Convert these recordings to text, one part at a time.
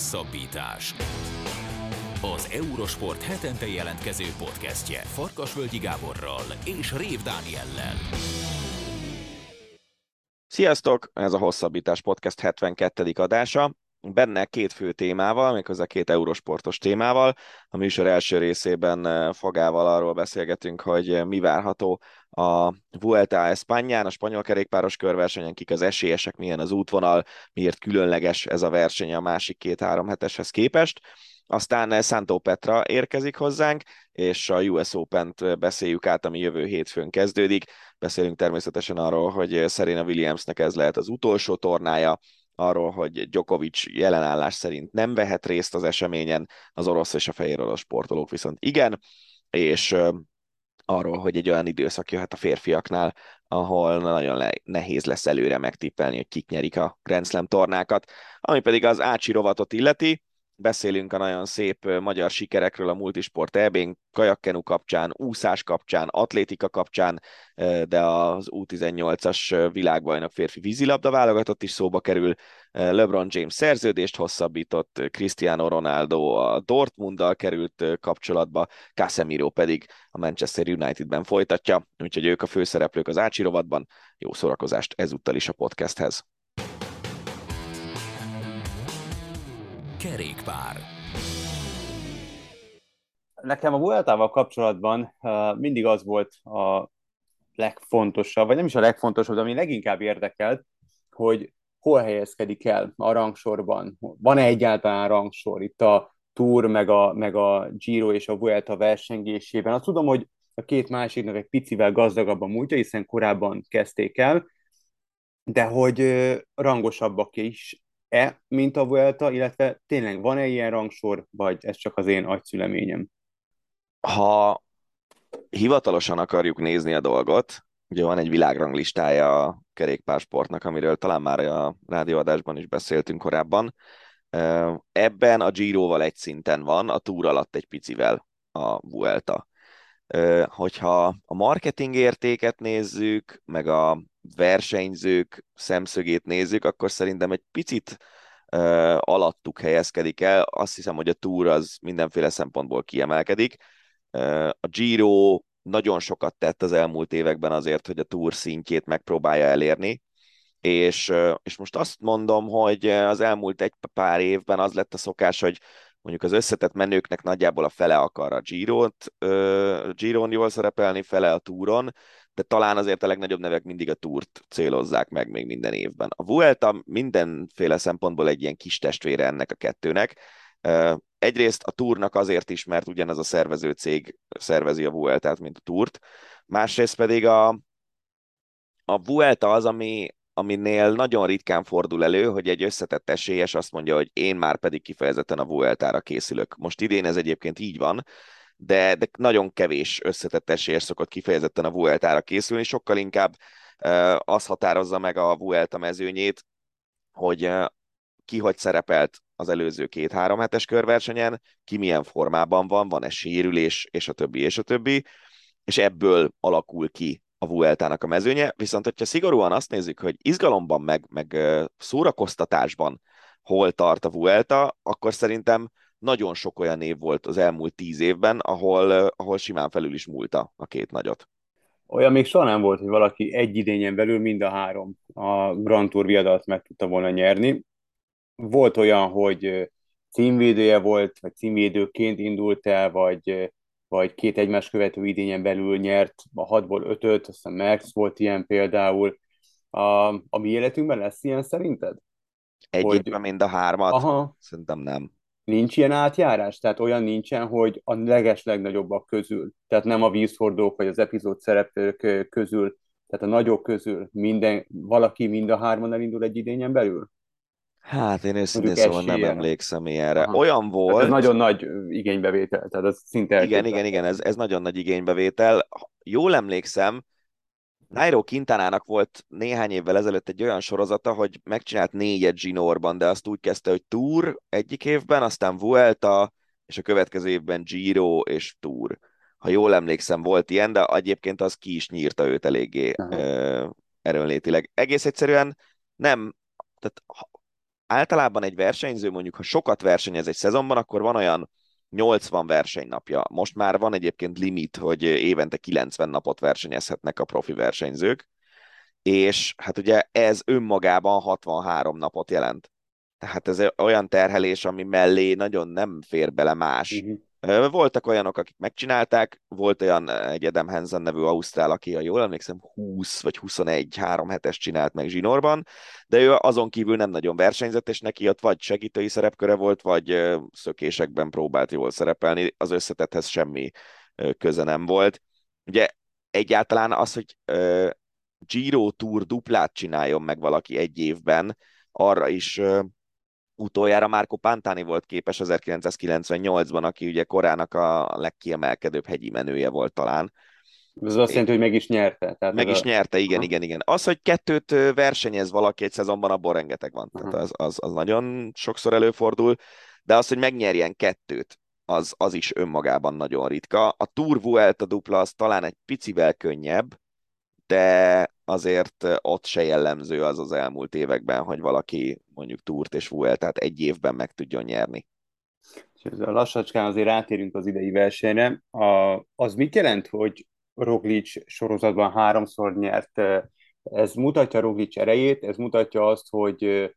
Hosszabbítás. Az Eurosport hetente jelentkező podcastje Farkasvölgyi Gáborral és Rév Dániellel. Sziasztok! Ez a Hosszabbítás Podcast 72. adása. Benne két fő témával, méghozzá két eurosportos témával. A műsor első részében eh, Fogával arról beszélgetünk, hogy mi várható a Vuelta a Españán, a spanyol kerékpáros körversenyen, kik az esélyesek, milyen az útvonal, miért különleges ez a verseny a másik két-három heteshez képest. Aztán Santo Petra érkezik hozzánk, és a US Open-t beszéljük át, ami jövő hétfőn kezdődik. Beszélünk természetesen arról, hogy Serena Williamsnek ez lehet az utolsó tornája, arról, hogy Djokovic jelenállás szerint nem vehet részt az eseményen, az orosz és a fehér orosz sportolók viszont igen, és arról, hogy egy olyan időszak jöhet a férfiaknál, ahol nagyon nehéz lesz előre megtippelni, hogy kik nyerik a Grand Slam tornákat. Ami pedig az Ácsi rovatot illeti, beszélünk a nagyon szép magyar sikerekről a multisport eb kajakkenu kapcsán, úszás kapcsán, atlétika kapcsán, de az U18-as világbajnok férfi vízilabda válogatott is szóba kerül. LeBron James szerződést hosszabbított, Cristiano Ronaldo a Dortmunddal került kapcsolatba, Casemiro pedig a Manchester Unitedben folytatja, úgyhogy ők a főszereplők az Ácsi rovatban. Jó szórakozást ezúttal is a podcasthez. Kerékpár. Nekem a Vueltával kapcsolatban mindig az volt a legfontosabb, vagy nem is a legfontosabb, de ami leginkább érdekelt, hogy hol helyezkedik el a rangsorban. Van-e egyáltalán rangsor itt a Tour, meg a, meg a Giro és a Vuelta versengésében? Azt tudom, hogy a két másiknak egy picivel gazdagabb a múltja, hiszen korábban kezdték el, de hogy rangosabbak is e, mint a Vuelta, illetve tényleg van-e ilyen rangsor, vagy ez csak az én agyszüleményem? Ha hivatalosan akarjuk nézni a dolgot, ugye van egy világranglistája a kerékpársportnak, amiről talán már a rádióadásban is beszéltünk korábban. Ebben a Giroval egy szinten van, a túr alatt egy picivel a Vuelta. Hogyha a marketing értéket nézzük, meg a versenyzők szemszögét nézzük, akkor szerintem egy picit uh, alattuk helyezkedik el. Azt hiszem, hogy a Tour az mindenféle szempontból kiemelkedik. Uh, a Giro nagyon sokat tett az elmúlt években azért, hogy a Tour szintjét megpróbálja elérni, és, és most azt mondom, hogy az elmúlt egy pár évben az lett a szokás, hogy mondjuk az összetett menőknek nagyjából a fele akar a Giro-t, Giron jól szerepelni, fele a túron, de talán azért a legnagyobb nevek mindig a túrt célozzák meg még minden évben. A Vuelta mindenféle szempontból egy ilyen kis testvére ennek a kettőnek. Egyrészt a túrnak azért is, mert ugyanaz a szervező cég szervezi a Vueltát, mint a túrt. Másrészt pedig a, a Vuelta az, ami, aminél nagyon ritkán fordul elő, hogy egy összetett esélyes azt mondja, hogy én már pedig kifejezetten a Vueltára készülök. Most idén ez egyébként így van, de, de nagyon kevés összetett esélyes szokott kifejezetten a Vueltára készülni, sokkal inkább az határozza meg a Vuelta mezőnyét, hogy ki hogy szerepelt az előző két-három hetes körversenyen, ki milyen formában van, van-e sérülés, és a többi, és a többi, és ebből alakul ki a Vueltának a mezőnye, viszont hogyha szigorúan azt nézzük, hogy izgalomban, meg, meg szórakoztatásban hol tart a Vuelta, akkor szerintem nagyon sok olyan név volt az elmúlt tíz évben, ahol, ahol simán felül is múlta a két nagyot. Olyan még soha nem volt, hogy valaki egy idényen belül mind a három a Grand Tour viadalt meg tudta volna nyerni. Volt olyan, hogy címvédője volt, vagy címvédőként indult el, vagy, vagy két egymás követő idényen belül nyert a hatból ötöt, aztán Max volt ilyen például. A, a mi életünkben lesz ilyen szerinted? Egy hogy... mind a hármat? Aha. Szerintem nem. Nincs ilyen átjárás? Tehát olyan nincsen, hogy a leges legnagyobbak közül, tehát nem a vízhordók vagy az epizód szereplők közül, tehát a nagyok közül minden, valaki mind a hárman elindul egy idényen belül? Hát én őszintén szóval nem emlékszem ilyenre. Aha. Olyan volt... Hát ez nagyon nagy igénybevétel, tehát ez szinte... Igen, igen, igen, ez, ez nagyon nagy igénybevétel. Jól emlékszem, Nairo Quintanának volt néhány évvel ezelőtt egy olyan sorozata, hogy megcsinált négyet Ginorban, de azt úgy kezdte, hogy Tour egyik évben, aztán Vuelta, és a következő évben Giro és Tour. Ha jól emlékszem, volt ilyen, de egyébként az ki is nyírta őt eléggé uh-huh. erőnlétileg. Egész egyszerűen nem, tehát általában egy versenyző mondjuk, ha sokat versenyez egy szezonban, akkor van olyan 80 versenynapja. Most már van egyébként limit, hogy évente 90 napot versenyezhetnek a profi versenyzők, és hát ugye ez önmagában 63 napot jelent. Tehát ez olyan terhelés, ami mellé nagyon nem fér bele más. Uh-huh. Voltak olyanok, akik megcsinálták, volt olyan egy Adam Hansen nevű Ausztrál, aki, ha jól emlékszem, 20 vagy 21 három hetes csinált meg zsinórban, de ő azon kívül nem nagyon versenyzett, és neki ott vagy segítői szerepköre volt, vagy szökésekben próbált jól szerepelni, az összetethez semmi köze nem volt. Ugye egyáltalán az, hogy Giro Tour duplát csináljon meg valaki egy évben, arra is utoljára Márko Pantani volt képes 1998-ban, aki ugye korának a legkiemelkedőbb hegyi menője volt talán. Ez azt jelenti, hogy meg is nyerte. Tehát meg is a... nyerte, igen, Aha. igen, igen. Az, hogy kettőt versenyez valaki egy szezonban, abból rengeteg van. Tehát az, az, az nagyon sokszor előfordul, de az, hogy megnyerjen kettőt, az, az is önmagában nagyon ritka. A Tour Vuelta dupla az talán egy picivel könnyebb, de azért ott se jellemző az az elmúlt években, hogy valaki mondjuk túrt és tehát egy évben meg tudjon nyerni. És ezzel lassacskán azért rátérünk az idei versenyre. A, az mit jelent, hogy Roglic sorozatban háromszor nyert? Ez mutatja Roglic erejét, ez mutatja azt, hogy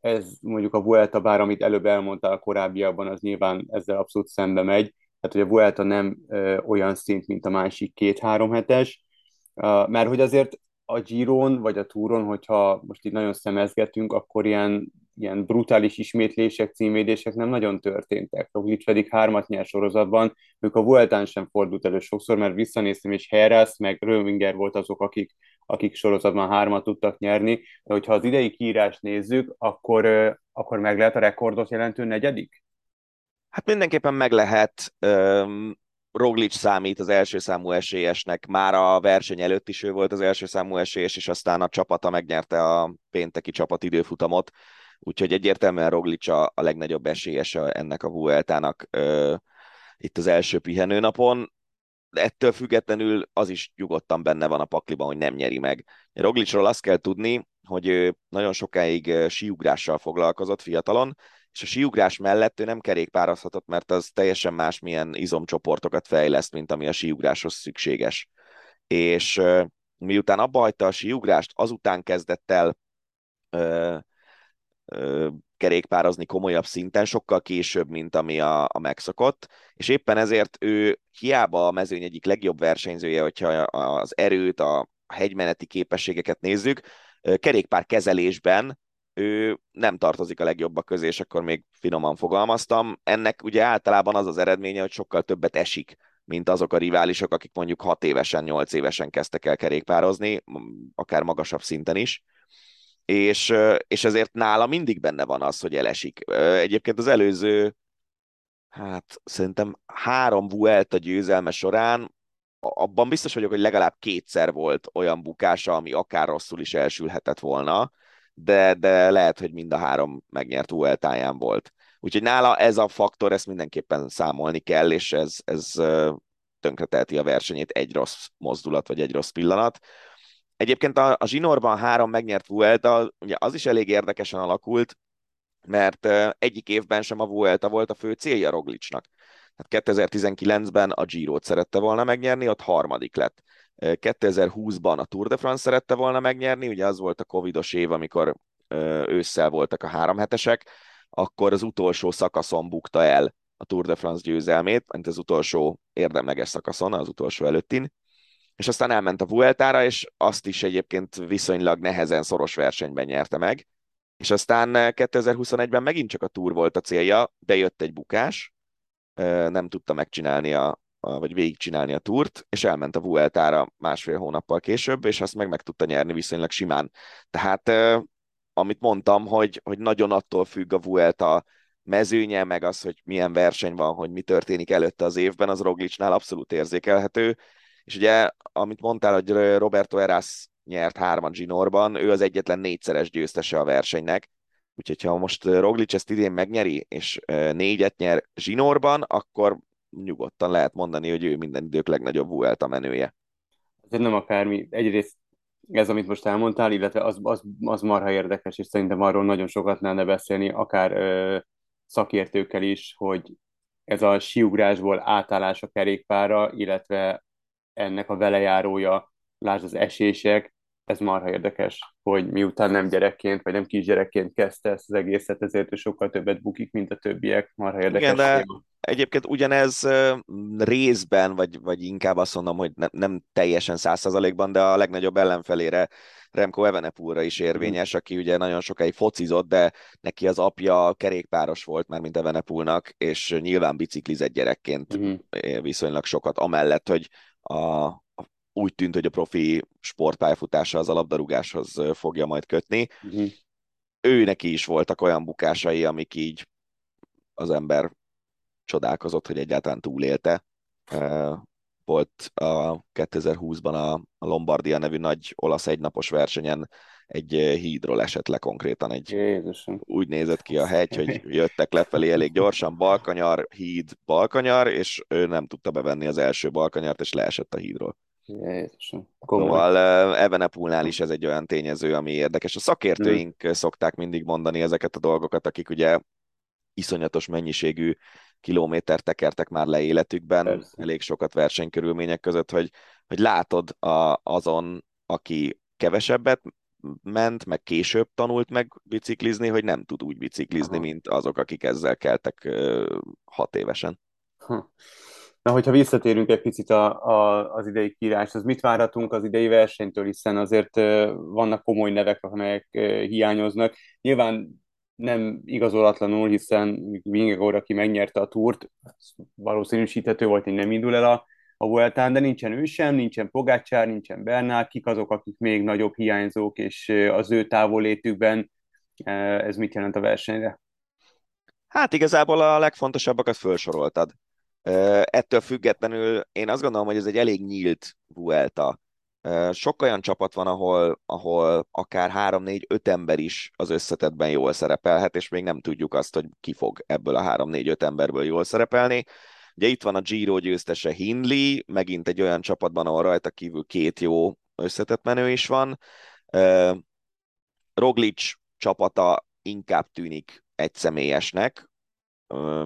ez mondjuk a Vuelta, bár amit előbb elmondtál korábbiakban, az nyilván ezzel abszolút szembe megy. Tehát, hogy a Vuelta nem ö, olyan szint, mint a másik két-három hetes, mert hogy azért a Giron vagy a Túron, hogyha most itt nagyon szemezgetünk, akkor ilyen, ilyen brutális ismétlések, címvédések nem nagyon történtek. Roglic pedig hármat nyer sorozatban, ők a Vueltán sem fordult elő sokszor, mert visszanéztem, és Herász meg Rövinger volt azok, akik, akik sorozatban hármat tudtak nyerni. De hogyha az idei kiírást nézzük, akkor, akkor meg lehet a rekordot jelentő negyedik? Hát mindenképpen meg lehet. Roglic számít az első számú esélyesnek, már a verseny előtt is ő volt az első számú esélyes, és aztán a csapata megnyerte a pénteki csapat időfutamot, úgyhogy egyértelműen Roglic a, a legnagyobb esélyes ennek a Vueltának ö, itt az első pihenőnapon. Ettől függetlenül az is nyugodtan benne van a pakliban, hogy nem nyeri meg. Roglicról azt kell tudni, hogy ő nagyon sokáig síugrással foglalkozott fiatalon, és a síugrás mellett ő nem kerékpározhatott, mert az teljesen más milyen izomcsoportokat fejleszt, mint ami a síugráshoz szükséges. És miután abba hagyta a síugrást, azután kezdett el ö, ö, kerékpározni komolyabb szinten, sokkal később, mint ami a, a megszokott, és éppen ezért ő hiába a mezőny egyik legjobb versenyzője, hogyha az erőt, a hegymeneti képességeket nézzük, kerékpár kezelésben ő nem tartozik a legjobbak közé, és akkor még finoman fogalmaztam. Ennek ugye általában az az eredménye, hogy sokkal többet esik, mint azok a riválisok, akik mondjuk 6 évesen, 8 évesen kezdtek el kerékpározni, akár magasabb szinten is. És, és ezért nála mindig benne van az, hogy elesik. Egyébként az előző, hát szerintem három Vuelta győzelme során abban biztos vagyok, hogy legalább kétszer volt olyan bukása, ami akár rosszul is elsülhetett volna de, de lehet, hogy mind a három megnyert UL volt. Úgyhogy nála ez a faktor, ezt mindenképpen számolni kell, és ez, ez tönkretelti a versenyét egy rossz mozdulat, vagy egy rossz pillanat. Egyébként a, a zsinórban három megnyert Vuelta, ugye az is elég érdekesen alakult, mert egyik évben sem a Vuelta volt a fő célja Roglicsnak. Hát 2019-ben a Giro-t szerette volna megnyerni, ott harmadik lett. 2020-ban a Tour de France szerette volna megnyerni, ugye az volt a covidos év, amikor ősszel voltak a három hetesek, akkor az utolsó szakaszon bukta el a Tour de France győzelmét, mint az utolsó érdemleges szakaszon, az utolsó előttin, és aztán elment a Vueltára, és azt is egyébként viszonylag nehezen szoros versenyben nyerte meg, és aztán 2021-ben megint csak a Tour volt a célja, de jött egy bukás, nem tudta megcsinálni a, vagy végigcsinálni a túrt, és elment a Vueltára másfél hónappal később, és azt meg meg tudta nyerni viszonylag simán. Tehát amit mondtam, hogy, hogy nagyon attól függ a Vuelta mezőnye, meg az, hogy milyen verseny van, hogy mi történik előtte az évben, az Roglicnál abszolút érzékelhető. És ugye, amit mondtál, hogy Roberto Eras nyert hárman Ginorban, ő az egyetlen négyszeres győztese a versenynek, úgyhogy ha most Roglic ezt idén megnyeri, és négyet nyer Zsinórban, akkor nyugodtan lehet mondani, hogy ő minden idők legnagyobb Vuelta menője. Ez nem akármi. Egyrészt ez, amit most elmondtál, illetve az, az, az marha érdekes, és szerintem arról nagyon sokat lenne beszélni, akár ö, szakértőkkel is, hogy ez a siugrásból átállás a kerékpára, illetve ennek a velejárója, lásd az esések, ez marha érdekes, hogy miután nem gyerekként, vagy nem kisgyerekként kezdte ezt az egészet, ezért ő sokkal többet bukik, mint a többiek. Marha érdekes. Igen, de egyébként ugyanez részben, vagy, vagy inkább azt mondom, hogy ne, nem teljesen százszerzalékban, de a legnagyobb ellenfelére Remco Evenepulra is érvényes, mm. aki ugye nagyon sokáig focizott, de neki az apja kerékpáros volt már, mint Evenepulnak, és nyilván biciklizett gyerekként mm. viszonylag sokat, amellett, hogy a, úgy tűnt, hogy a profi sportpályafutása az a labdarúgáshoz fogja majd kötni. Uh-huh. Ő neki is voltak olyan bukásai, amik így az ember csodálkozott, hogy egyáltalán túlélte. Volt a 2020-ban a Lombardia nevű nagy olasz egynapos versenyen egy hídról esett le konkrétan. Egy, Jézusom. úgy nézett ki a hegy, hogy jöttek lefelé elég gyorsan, balkanyar, híd, balkanyar, és ő nem tudta bevenni az első balkanyart, és leesett a hídról. Jézusom. Szóval Evenepulnál is ez egy olyan tényező, ami érdekes. A szakértőink hmm. szokták mindig mondani ezeket a dolgokat, akik ugye iszonyatos mennyiségű kilométer tekertek már le életükben, Persze. elég sokat versenykörülmények között, hogy, hogy látod a, azon, aki kevesebbet ment, meg később tanult meg biciklizni, hogy nem tud úgy biciklizni, Aha. mint azok, akik ezzel keltek hat évesen. Ha. Na, hogyha visszatérünk egy picit a, a, az idei kiíráshoz, mit várhatunk az idei versenytől, hiszen azért vannak komoly nevek, amelyek hiányoznak. Nyilván nem igazolatlanul, hiszen Vingegor, aki megnyerte a túrt, valószínűsíthető volt, hogy nem indul el a, a Vueltán, de nincsen ő sem, nincsen Pogácsár, nincsen Bernál, kik azok, akik még nagyobb hiányzók, és az ő távolétükben ez mit jelent a versenyre? Hát igazából a legfontosabbakat felsoroltad. Ettől függetlenül én azt gondolom, hogy ez egy elég nyílt Vuelta. Sok olyan csapat van, ahol, ahol akár 3-4-5 ember is az összetetben jól szerepelhet, és még nem tudjuk azt, hogy ki fog ebből a 3-4-5 emberből jól szerepelni. Ugye itt van a Giro győztese Hindley, megint egy olyan csapatban, ahol rajta kívül két jó összetett menő is van. Roglic csapata inkább tűnik egyszemélyesnek,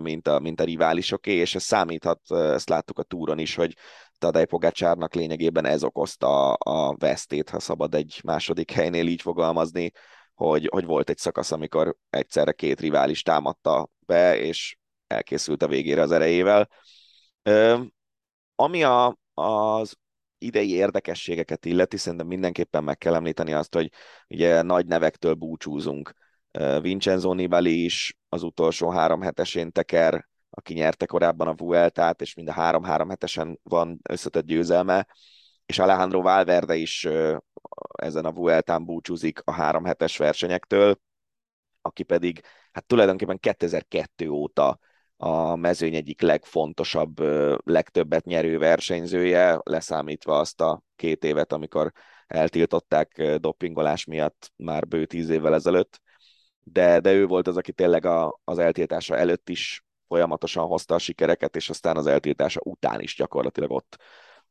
mint a, mint a riválisoké, és ez számíthat, ezt láttuk a túron is, hogy Tadej Pogácsárnak lényegében ez okozta a vesztét, ha szabad egy második helynél így fogalmazni, hogy, hogy volt egy szakasz, amikor egyszerre két rivális támadta be, és elkészült a végére az erejével. Ami a, az idei érdekességeket illeti, szerintem mindenképpen meg kell említeni azt, hogy ugye nagy nevektől búcsúzunk. Vincenzo Nibali is az utolsó három hetesén teker, aki nyerte korábban a Vueltát, és mind a három-három hetesen van összetett győzelme, és Alejandro Valverde is ezen a Vueltán búcsúzik a három hetes versenyektől, aki pedig hát tulajdonképpen 2002 óta a mezőny egyik legfontosabb, legtöbbet nyerő versenyzője, leszámítva azt a két évet, amikor eltiltották dopingolás miatt már bő tíz évvel ezelőtt. De, de ő volt az, aki tényleg a, az eltiltása előtt is folyamatosan hozta a sikereket, és aztán az eltiltása után is gyakorlatilag ott,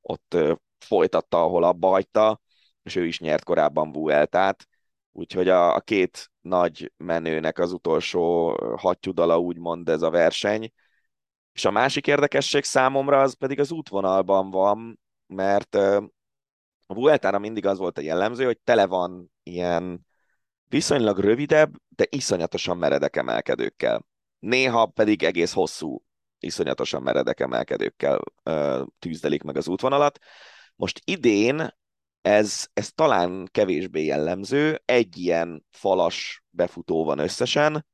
ott folytatta, ahol abba hagyta, és ő is nyert korábban Vueltát, úgyhogy a, a két nagy menőnek az utolsó hattyudala úgymond ez a verseny, és a másik érdekesség számomra az pedig az útvonalban van, mert a Vueltára mindig az volt a jellemző, hogy tele van ilyen viszonylag rövidebb, de iszonyatosan meredek emelkedőkkel. Néha pedig egész hosszú, iszonyatosan meredek emelkedőkkel ö, tűzdelik meg az útvonalat. Most idén ez, ez talán kevésbé jellemző, egy ilyen falas befutó van összesen,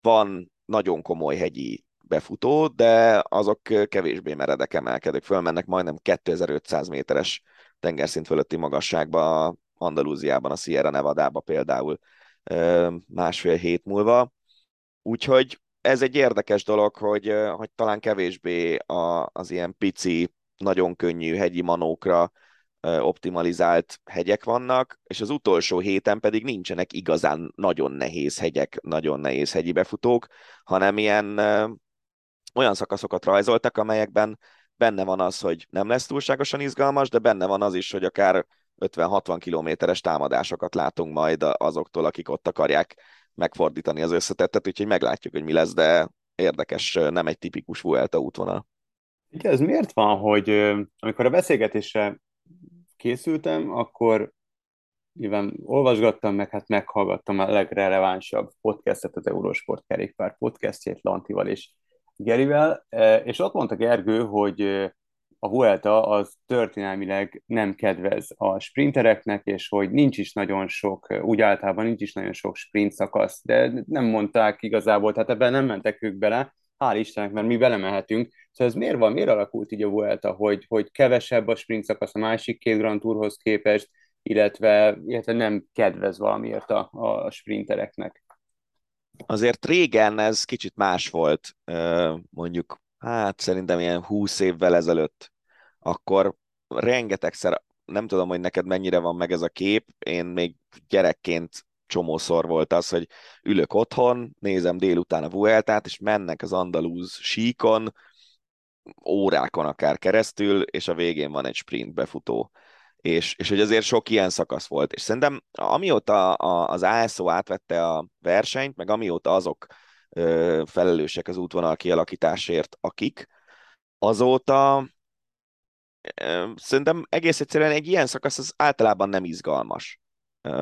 van nagyon komoly hegyi befutó, de azok kevésbé meredek emelkedők, fölmennek majdnem 2500 méteres tengerszint fölötti magasságba Andalúziában, a Sierra Nevada-ba például másfél hét múlva. Úgyhogy ez egy érdekes dolog, hogy, hogy talán kevésbé a, az ilyen pici, nagyon könnyű hegyi manókra optimalizált hegyek vannak, és az utolsó héten pedig nincsenek igazán nagyon nehéz hegyek, nagyon nehéz hegyi befutók, hanem ilyen olyan szakaszokat rajzoltak, amelyekben benne van az, hogy nem lesz túlságosan izgalmas, de benne van az is, hogy akár 50-60 kilométeres támadásokat látunk majd azoktól, akik ott akarják megfordítani az összetettet, úgyhogy meglátjuk, hogy mi lesz, de érdekes, nem egy tipikus Vuelta útvonal. Ugye ez miért van, hogy amikor a beszélgetésre készültem, akkor nyilván olvasgattam, meg hát meghallgattam a legrelevánsabb podcastet, az Eurosport kerékpár podcastjét Lantival és Gerivel, és ott mondta Gergő, hogy a Vuelta az történelmileg nem kedvez a sprintereknek, és hogy nincs is nagyon sok, úgy általában nincs is nagyon sok sprint szakasz, de nem mondták igazából, tehát ebben nem mentek ők bele, hál' Istennek, mert mi belemehetünk. Szóval ez miért van, miért alakult így a Vuelta, hogy, hogy kevesebb a sprint szakasz a másik két Grand Tourhoz képest, illetve, illetve nem kedvez valamiért a, a sprintereknek? Azért régen ez kicsit más volt, mondjuk, hát szerintem ilyen 20 évvel ezelőtt, akkor rengetegszer, nem tudom, hogy neked mennyire van meg ez a kép, én még gyerekként csomószor volt az, hogy ülök otthon, nézem délután a Vueltát, és mennek az andalúz síkon, órákon akár keresztül, és a végén van egy sprint befutó. És, és hogy azért sok ilyen szakasz volt. És szerintem amióta az ASO átvette a versenyt, meg amióta azok felelősek az útvonal kialakításért, akik, azóta szerintem egész egyszerűen egy ilyen szakasz az általában nem izgalmas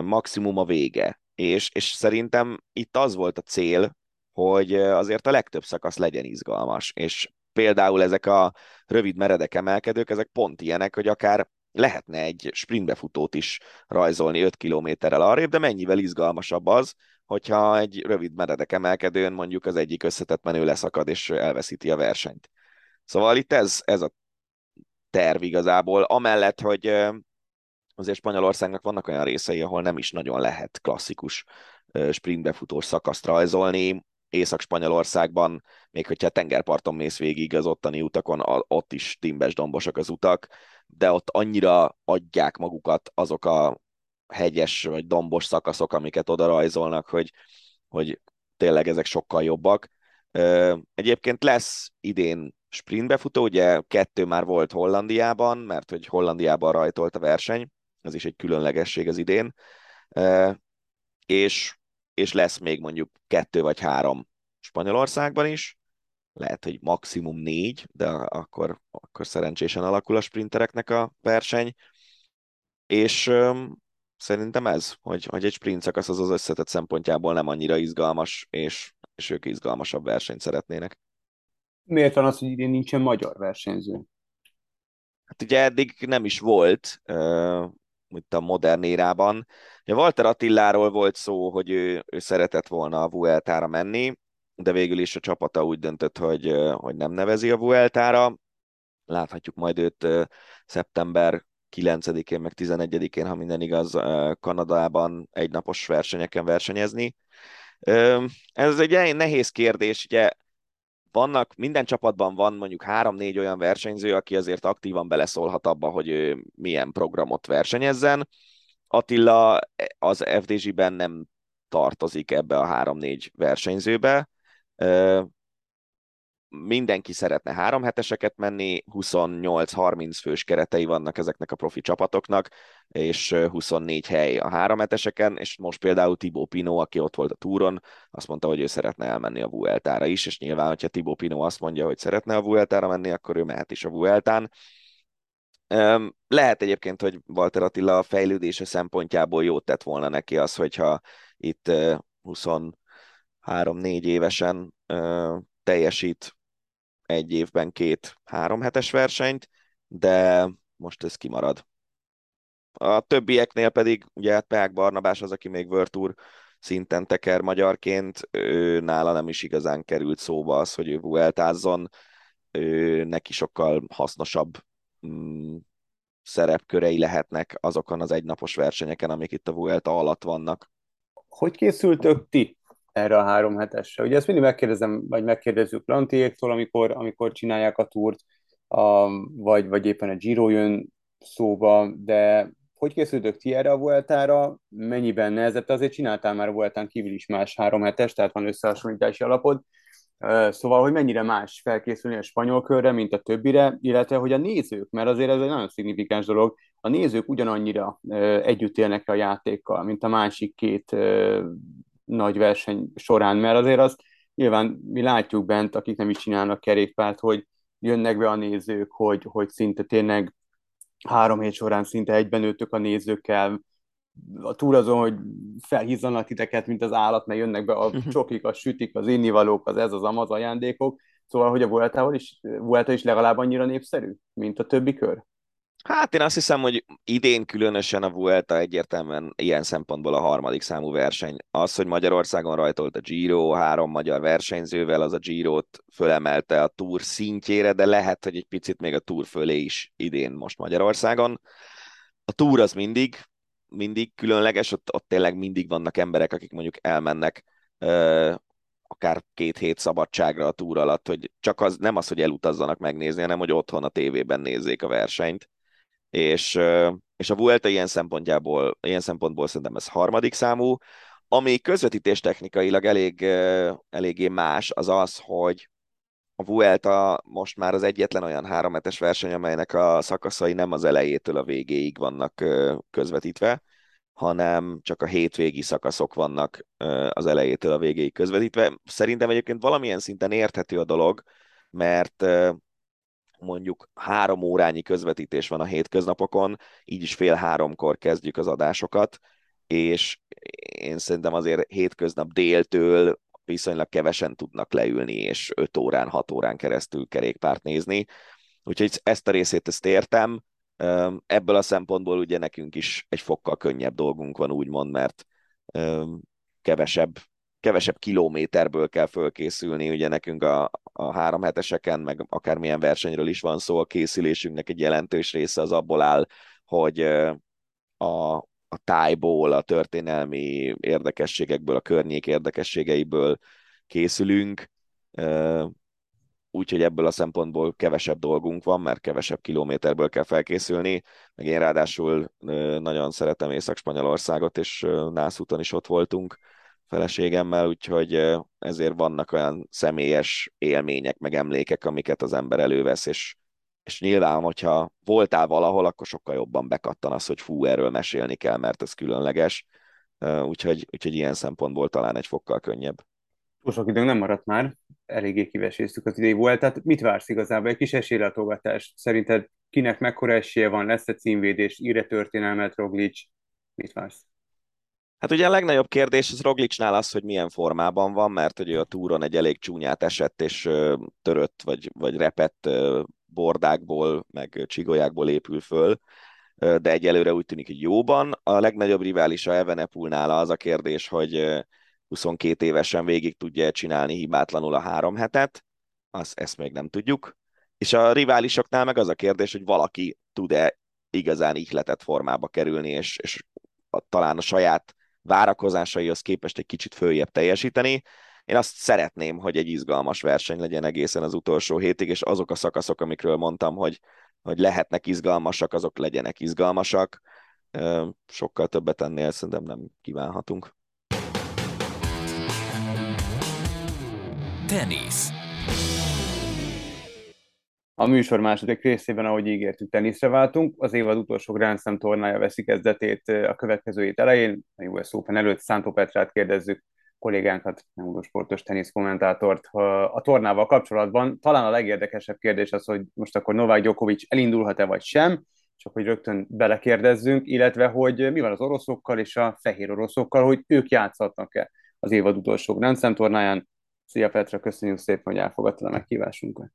maximum a vége. És, és szerintem itt az volt a cél, hogy azért a legtöbb szakasz legyen izgalmas, és például ezek a rövid meredek emelkedők, ezek pont ilyenek, hogy akár lehetne egy sprintbefutót is rajzolni 5 kilométerrel arrébb, de mennyivel izgalmasabb az, hogyha egy rövid meredek emelkedőn mondjuk az egyik összetett menő leszakad és elveszíti a versenyt. Szóval itt ez, ez a terv igazából, amellett, hogy azért Spanyolországnak vannak olyan részei, ahol nem is nagyon lehet klasszikus sprintbefutós szakaszt rajzolni. Észak-Spanyolországban, még hogyha tengerparton mész végig az ottani utakon, ott is timbes dombosak az utak, de ott annyira adják magukat azok a hegyes vagy dombos szakaszok, amiket oda rajzolnak, hogy, hogy tényleg ezek sokkal jobbak. Egyébként lesz idén sprintbefutó, ugye kettő már volt Hollandiában, mert hogy Hollandiában rajtolt a verseny, ez is egy különlegesség az idén, és, és lesz még mondjuk kettő vagy három Spanyolországban is, lehet, hogy maximum négy, de akkor, akkor szerencsésen alakul a sprintereknek a verseny, és szerintem ez, hogy, hogy egy sprint szakasz az az összetett szempontjából nem annyira izgalmas, és, és ők izgalmasabb versenyt szeretnének. Miért van az, hogy idén nincsen magyar versenyző? Hát ugye eddig nem is volt, mint a modern érában. Ja, Walter Attilláról volt szó, hogy ő, ő szeretett volna a Vueltára menni, de végül is a csapata úgy döntött, hogy, hogy nem nevezi a Vueltára. Láthatjuk majd őt szeptember 9-én, meg 11-én, ha minden igaz, Kanadában egynapos versenyeken versenyezni. Ez egy nehéz kérdés, ugye vannak, minden csapatban van mondjuk három-négy olyan versenyző, aki azért aktívan beleszólhat abba, hogy ő milyen programot versenyezzen. Attila az FDZ-ben nem tartozik ebbe a három-négy versenyzőbe mindenki szeretne három heteseket menni, 28-30 fős keretei vannak ezeknek a profi csapatoknak, és 24 hely a három heteseken, és most például Tibó Pino, aki ott volt a túron, azt mondta, hogy ő szeretne elmenni a Vueltára is, és nyilván, hogyha Tibó Pino azt mondja, hogy szeretne a Vueltára menni, akkor ő mehet is a Vueltán. Lehet egyébként, hogy Walter Attila a fejlődése szempontjából jót tett volna neki az, hogyha itt 23-4 évesen teljesít egy évben két-három hetes versenyt, de most ez kimarad. A többieknél pedig, ugye hát Peák Barnabás az, aki még World szinten teker magyarként, ő nála nem is igazán került szóba az, hogy ő vueltázzon, ő neki sokkal hasznosabb mm, szerepkörei lehetnek azokon az egynapos versenyeken, amik itt a Vuelta alatt vannak. Hogy készültök ti erre a három hetesre. Ugye ezt mindig megkérdezem, vagy megkérdezzük Lantiéktól, amikor, amikor csinálják a túrt, a, vagy, vagy éppen a Giro jön szóba, de hogy készültök ti erre a Vueltára, mennyiben nehezett, azért csináltál már a Vueltán kívül is más három hetes, tehát van összehasonlítási alapod, Szóval, hogy mennyire más felkészülni a spanyol körre, mint a többire, illetve hogy a nézők, mert azért ez egy nagyon szignifikáns dolog, a nézők ugyanannyira együtt élnek a játékkal, mint a másik két nagy verseny során, mert azért azt nyilván mi látjuk bent, akik nem is csinálnak kerékpárt, hogy jönnek be a nézők, hogy, hogy szinte tényleg három hét során szinte egyben nőttök a nézőkkel, a túl azon, hogy felhizzanak titeket, mint az állat, mert jönnek be a csokik, a sütik, az innivalók, az ez, az amaz ajándékok, szóval, hogy a Vuelta is, Vuelta is legalább annyira népszerű, mint a többi kör? Hát én azt hiszem, hogy idén különösen a Vuelta egyértelműen ilyen szempontból a harmadik számú verseny. Az, hogy Magyarországon rajtolt a Giro, három magyar versenyzővel, az a Girot fölemelte a Tour szintjére, de lehet, hogy egy picit még a Tour fölé is idén most Magyarországon. A Tour az mindig, mindig különleges, ott, ott tényleg mindig vannak emberek, akik mondjuk elmennek ö, akár két hét szabadságra a túr alatt, hogy csak az nem az, hogy elutazzanak megnézni, hanem hogy otthon a tévében nézzék a versenyt és, és a Vuelta ilyen szempontjából, ilyen szempontból szerintem ez harmadik számú. Ami közvetítés technikailag elég, eléggé más, az az, hogy a Vuelta most már az egyetlen olyan háromhetes verseny, amelynek a szakaszai nem az elejétől a végéig vannak közvetítve, hanem csak a hétvégi szakaszok vannak az elejétől a végéig közvetítve. Szerintem egyébként valamilyen szinten érthető a dolog, mert mondjuk három órányi közvetítés van a hétköznapokon, így is fél háromkor kezdjük az adásokat, és én szerintem azért hétköznap déltől viszonylag kevesen tudnak leülni, és 5 órán, 6 órán keresztül kerékpárt nézni. Úgyhogy ezt a részét ezt értem. Ebből a szempontból ugye nekünk is egy fokkal könnyebb dolgunk van, úgymond, mert kevesebb kevesebb kilométerből kell fölkészülni, ugye nekünk a, a három heteseken, meg akármilyen versenyről is van szó, a készülésünknek egy jelentős része az abból áll, hogy a, a tájból, a történelmi érdekességekből, a környék érdekességeiből készülünk, úgyhogy ebből a szempontból kevesebb dolgunk van, mert kevesebb kilométerből kell felkészülni, meg én ráadásul nagyon szeretem Észak-Spanyolországot, és Nászúton is ott voltunk, feleségemmel, úgyhogy ezért vannak olyan személyes élmények, meg emlékek, amiket az ember elővesz, és, és nyilván, hogyha voltál valahol, akkor sokkal jobban bekattan az, hogy fú, erről mesélni kell, mert ez különleges, úgyhogy, úgyhogy ilyen szempontból talán egy fokkal könnyebb. Túl sok időnk nem maradt már, eléggé kiveséztük az idei volt, tehát mit vársz igazából? Egy kis esélylátogatás. Szerinted kinek mekkora esélye van? Lesz-e címvédés? Ír-e történelmet Roglic? Mit vársz? Hát ugye a legnagyobb kérdés az Roglicsnál az, hogy milyen formában van, mert hogy a túron egy elég csúnyát esett, és törött vagy, vagy repett bordákból, meg csigolyákból épül föl, de egyelőre úgy tűnik, hogy jóban. A legnagyobb riválisa Evenepul nála az a kérdés, hogy 22 évesen végig tudja csinálni hibátlanul a három hetet, azt, ezt még nem tudjuk. És a riválisoknál meg az a kérdés, hogy valaki tud-e igazán ihletett formába kerülni, és, és a, talán a saját várakozásaihoz képest egy kicsit följebb teljesíteni. Én azt szeretném, hogy egy izgalmas verseny legyen egészen az utolsó hétig, és azok a szakaszok, amikről mondtam, hogy, hogy lehetnek izgalmasak, azok legyenek izgalmasak. Sokkal többet ennél szerintem nem kívánhatunk. Tenisz. A műsor második részében, ahogy ígértük, teniszre váltunk. Az évad utolsó Grand Slam tornája veszi kezdetét a következő hét elején. A US Open előtt Szántó Petrát kérdezzük, kollégánkat, sportos tenisz kommentátort a tornával kapcsolatban. Talán a legérdekesebb kérdés az, hogy most akkor Novák Djokovic elindulhat-e vagy sem, csak hogy rögtön belekérdezzünk, illetve hogy mi van az oroszokkal és a fehér oroszokkal, hogy ők játszhatnak-e az évad utolsó Grand Slam tornáján. Szia Petra, köszönjük szépen, hogy elfogadtad a meghívásunkat.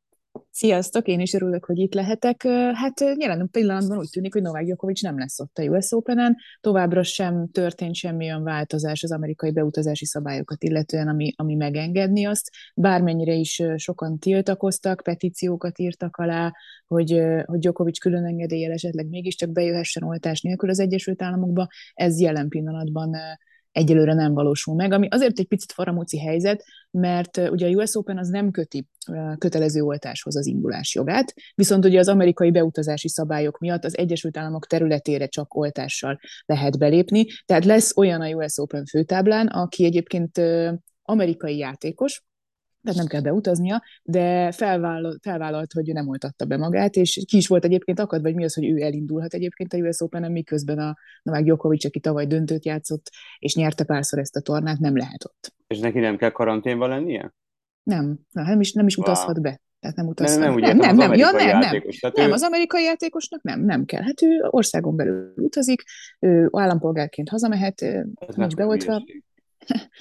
Sziasztok, én is örülök, hogy itt lehetek. Hát jelen pillanatban úgy tűnik, hogy Novák Djokovic nem lesz ott a US Open-en, továbbra sem történt semmilyen változás az amerikai beutazási szabályokat illetően, ami, ami megengedni azt. Bármennyire is sokan tiltakoztak, petíciókat írtak alá, hogy, hogy Djokovic külön engedéllyel esetleg mégiscsak bejöhessen oltás nélkül az Egyesült Államokba, ez jelen pillanatban egyelőre nem valósul meg, ami azért egy picit faramúci helyzet, mert ugye a US Open az nem köti kötelező oltáshoz az indulás jogát, viszont ugye az amerikai beutazási szabályok miatt az Egyesült Államok területére csak oltással lehet belépni, tehát lesz olyan a US Open főtáblán, aki egyébként amerikai játékos, tehát nem kell beutaznia, de felvállalt, felvállalt, hogy ő nem oltatta be magát, és ki is volt egyébként akad, vagy mi az, hogy ő elindulhat egyébként a US open miközben a Novák Djokovic, aki tavaly döntőt játszott, és nyerte párszor ezt a tornát, nem lehet ott. És neki nem kell karanténban lennie? Nem, nem is, nem is utazhat be. Tehát nem utazhat. Nem, nem, nem, nem, nem, ja, nem, nem. Tehát nem, ő... az amerikai játékosnak nem, nem kell. Hát ő országon belül utazik, ő állampolgárként hazamehet, Ez nincs beoltva. hülyeség.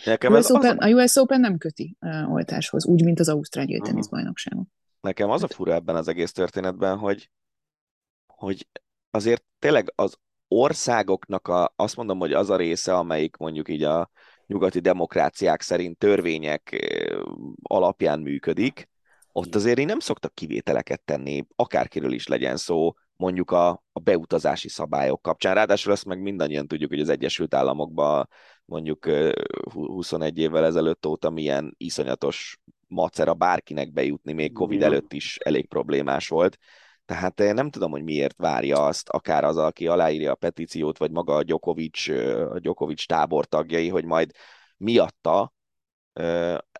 Nekem, US ez az, Open, a US Open nem köti uh, oltáshoz, úgy, mint az Ausztrál Aha. teniszbajnokságon. nekem az a fura ebben az egész történetben, hogy, hogy azért tényleg az országoknak a, azt mondom, hogy az a része, amelyik mondjuk így a nyugati demokráciák szerint törvények alapján működik, ott azért én nem szoktak kivételeket tenni, akárkiről is legyen szó, mondjuk a, a beutazási szabályok kapcsán. Ráadásul ezt meg mindannyian tudjuk, hogy az Egyesült Államokban mondjuk eh, hu- 21 évvel ezelőtt óta milyen iszonyatos macera bárkinek bejutni, még Covid előtt is elég problémás volt. Tehát eh, nem tudom, hogy miért várja azt, akár az, aki aláírja a petíciót, vagy maga a Djokovic, eh, a Djokovic tábor tagjai, hogy majd miatta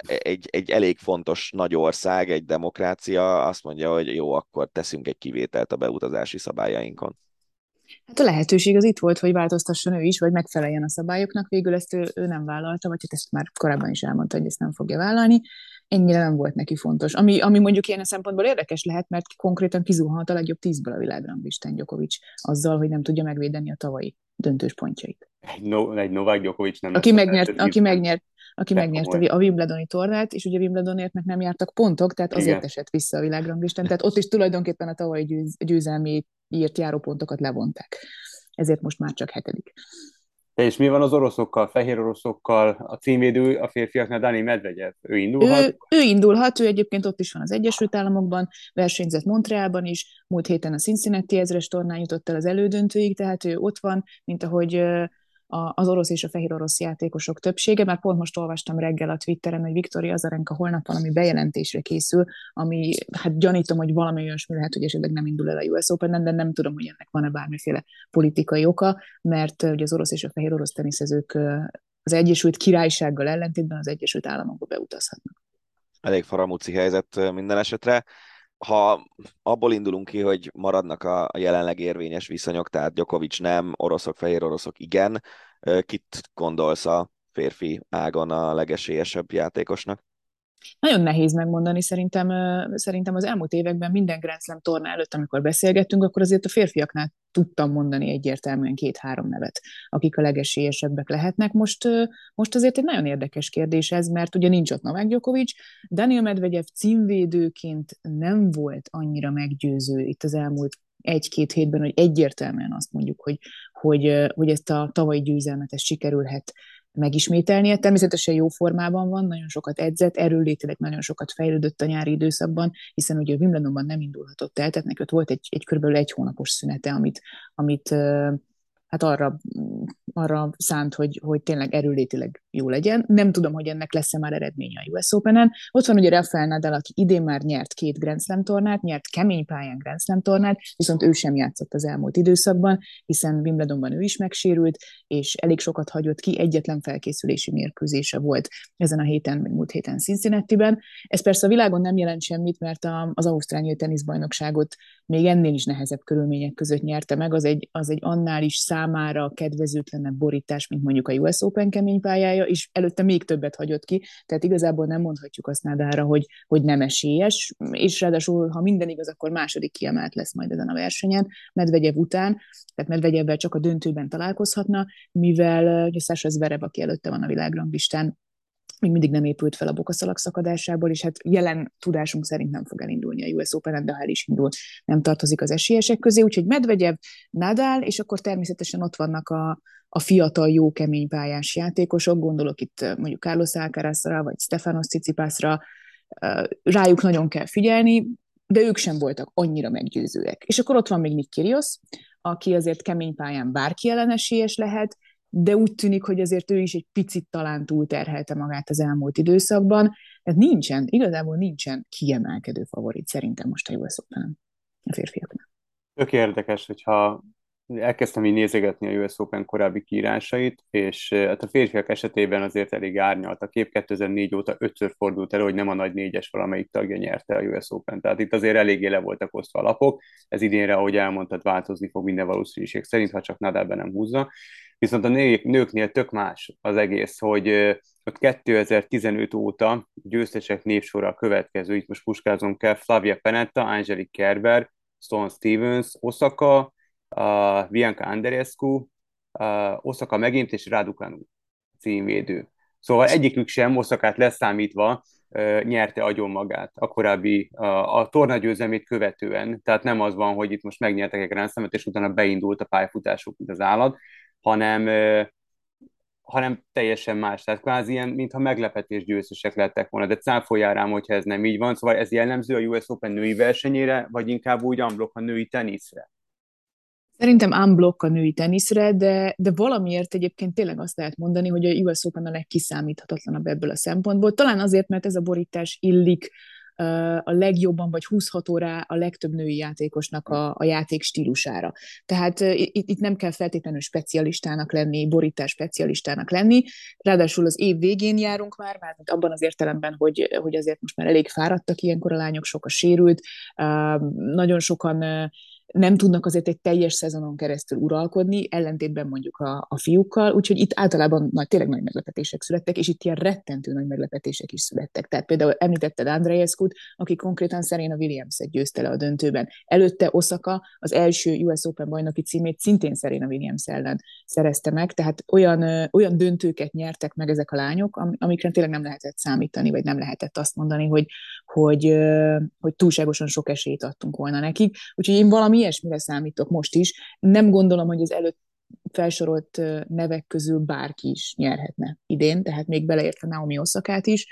egy, egy elég fontos nagy ország, egy demokrácia azt mondja, hogy jó, akkor teszünk egy kivételt a beutazási szabályainkon. Hát a lehetőség az itt volt, hogy változtasson ő is, vagy megfeleljen a szabályoknak. Végül ezt ő, ő nem vállalta, vagy hát ezt már korábban is elmondta, hogy ezt nem fogja vállalni. Ennyire nem volt neki fontos. Ami, ami mondjuk ilyen szempontból érdekes lehet, mert konkrétan kizuhanhat a legjobb tízből a világranglistán Djokovic azzal, hogy nem tudja megvédeni a tavalyi döntős pontjait. Egy, no, egy Novák Djokovic nem Aki megnyert, aki megnyert, aki De megnyerte a Wimbledoni tornát, és ugye Wimbledonért meg nem jártak pontok, tehát azért Igen. esett vissza a világranglistán. Tehát ott is tulajdonképpen a tavalyi győz, győzelmi írt járó pontokat levonták. Ezért most már csak hetedik. De és mi van az oroszokkal, fehér oroszokkal, a címvédő a férfiaknál Dani Medvegyev, ő indulhat? Ő, ő indulhat, ő egyébként ott is van az Egyesült Államokban, versenyzett Montrealban is, múlt héten a Cincinnati ezres tornán jutott el az elődöntőig, tehát ő ott van, mint ahogy a- az orosz és a fehér orosz játékosok többsége, már pont most olvastam reggel a Twitteren, hogy Viktoria Azarenka holnap valami bejelentésre készül, ami hát gyanítom, hogy valami olyasmi lehet, hogy esetleg nem indul el a US Open-en, de nem tudom, hogy ennek van-e bármiféle politikai oka, mert ugye az orosz és a fehér orosz teniszezők az Egyesült Királysággal ellentétben az Egyesült Államokba beutazhatnak. elég faramúci helyzet minden esetre. Ha abból indulunk ki, hogy maradnak a jelenleg érvényes viszonyok, tehát Djokovic nem, oroszok, fehér oroszok igen, kit gondolsz a férfi ágon a legesélyesebb játékosnak? Nagyon nehéz megmondani, szerintem, szerintem az elmúlt években minden Grand Slam torna előtt, amikor beszélgettünk, akkor azért a férfiaknál tudtam mondani egyértelműen két-három nevet, akik a legesélyesebbek lehetnek. Most, most azért egy nagyon érdekes kérdés ez, mert ugye nincs ott Novák Djokovic, Daniel Medvegyev címvédőként nem volt annyira meggyőző itt az elmúlt egy-két hétben, hogy egyértelműen azt mondjuk, hogy, hogy, hogy ezt a tavalyi győzelmet ezt sikerülhet megismételnie. Természetesen jó formában van, nagyon sokat edzett, erőlétileg nagyon sokat fejlődött a nyári időszakban, hiszen ugye a Wimbledonban nem indulhatott el, tehát neki ott volt egy, egy kb. egy hónapos szünete, amit, amit hát arra, arra szánt, hogy, hogy tényleg erőlétileg jó legyen. Nem tudom, hogy ennek lesz-e már eredménye a US Open-en. Ott van ugye Rafael Nadal, aki idén már nyert két Grand Slam tornát, nyert kemény pályán Grand Slam tornát, viszont ő sem játszott az elmúlt időszakban, hiszen Wimbledonban ő is megsérült, és elég sokat hagyott ki, egyetlen felkészülési mérkőzése volt ezen a héten, múlt héten Cincinnati-ben. Ez persze a világon nem jelent semmit, mert a, az Ausztrál teniszbajnokságot még ennél is nehezebb körülmények között nyerte meg, az egy, az egy annál is számára kedvezőtlenebb borítás, mint mondjuk a US Open kemény pályája, és előtte még többet hagyott ki, tehát igazából nem mondhatjuk azt Nadára, hogy, hogy nem esélyes, és ráadásul, ha minden igaz, akkor második kiemelt lesz majd ezen a versenyen, Medvegyev után, tehát Medvegyevvel csak a döntőben találkozhatna, mivel Sasha Zverev, aki előtte van a világranglistán, még mindig nem épült fel a bokaszalag szakadásából, és hát jelen tudásunk szerint nem fog elindulni a US Open, de ha el is indul, nem tartozik az esélyesek közé, úgyhogy Medvegyev, Nadal, és akkor természetesen ott vannak a, a fiatal, jó, kemény pályás játékosok, gondolok itt eh, mondjuk Carlos Alcarazra, vagy Stefanos Tsitsipasra, eh, rájuk nagyon kell figyelni, de ők sem voltak annyira meggyőzőek. És akkor ott van még Nick Kyrgios, aki azért kemény pályán bárki ellen esélyes lehet, de úgy tűnik, hogy azért ő is egy picit talán túlterhelte magát az elmúlt időszakban. Tehát nincsen, igazából nincsen kiemelkedő favorit szerintem most a US Open a férfiaknál. Tök érdekes, hogyha elkezdtem így nézegetni a US Open korábbi kiírásait, és hát a férfiak esetében azért elég árnyalt. A kép 2004 óta ötször fordult elő, hogy nem a nagy négyes valamelyik tagja nyerte a US Open. Tehát itt azért eléggé le voltak osztva a lapok. Ez idénre, ahogy elmondtad, változni fog minden valószínűség szerint, ha csak Nadal be nem húzza. Viszont a nőknél tök más az egész, hogy ott 2015 óta győztesek névsora a következő, itt most puskázom kell, Flavia Penetta, Angelique Kerber, Stone Stevens, Osaka, uh, Bianca Andreescu, uh, Osaka megint, és Raducanu címvédő. Szóval egyikük sem, Oszakát leszámítva, uh, nyerte agyon magát a korábbi, uh, a tornagyőzelmét követően. Tehát nem az van, hogy itt most megnyertek egy Grand és utána beindult a pályafutásuk, mint az állat, hanem hanem teljesen más. Tehát kvázi ilyen, mintha meglepetés győztesek lettek volna, de cáfoljál rám, hogyha ez nem így van. Szóval ez jellemző a US Open női versenyére, vagy inkább úgy amblok a női teniszre? Szerintem unblock a női teniszre, de, de valamiért egyébként tényleg azt lehet mondani, hogy a US Open a legkiszámíthatatlanabb ebből a szempontból. Talán azért, mert ez a borítás illik a legjobban, vagy 26 órá a legtöbb női játékosnak a, a játék stílusára. Tehát itt, itt nem kell feltétlenül specialistának lenni, borítás specialistának lenni, ráadásul az év végén járunk már, már abban az értelemben, hogy, hogy azért most már elég fáradtak ilyenkor a lányok, sok a sérült, nagyon sokan nem tudnak azért egy teljes szezonon keresztül uralkodni, ellentétben mondjuk a, a fiúkkal, úgyhogy itt általában nagy, tényleg nagy meglepetések születtek, és itt ilyen rettentő nagy meglepetések is születtek. Tehát például említetted Andrejeszkut, aki konkrétan Serena Williams-et győzte le a döntőben. Előtte Osaka az első US Open bajnoki címét szintén Serena Williams ellen szerezte meg, tehát olyan, olyan döntőket nyertek meg ezek a lányok, amikre tényleg nem lehetett számítani, vagy nem lehetett azt mondani, hogy, hogy, hogy túlságosan sok esélyt adtunk volna nekik. Úgyhogy én valami ilyesmire számítok most is. Nem gondolom, hogy az előtt felsorolt nevek közül bárki is nyerhetne idén, tehát még beleértve Naomi Oszakát is.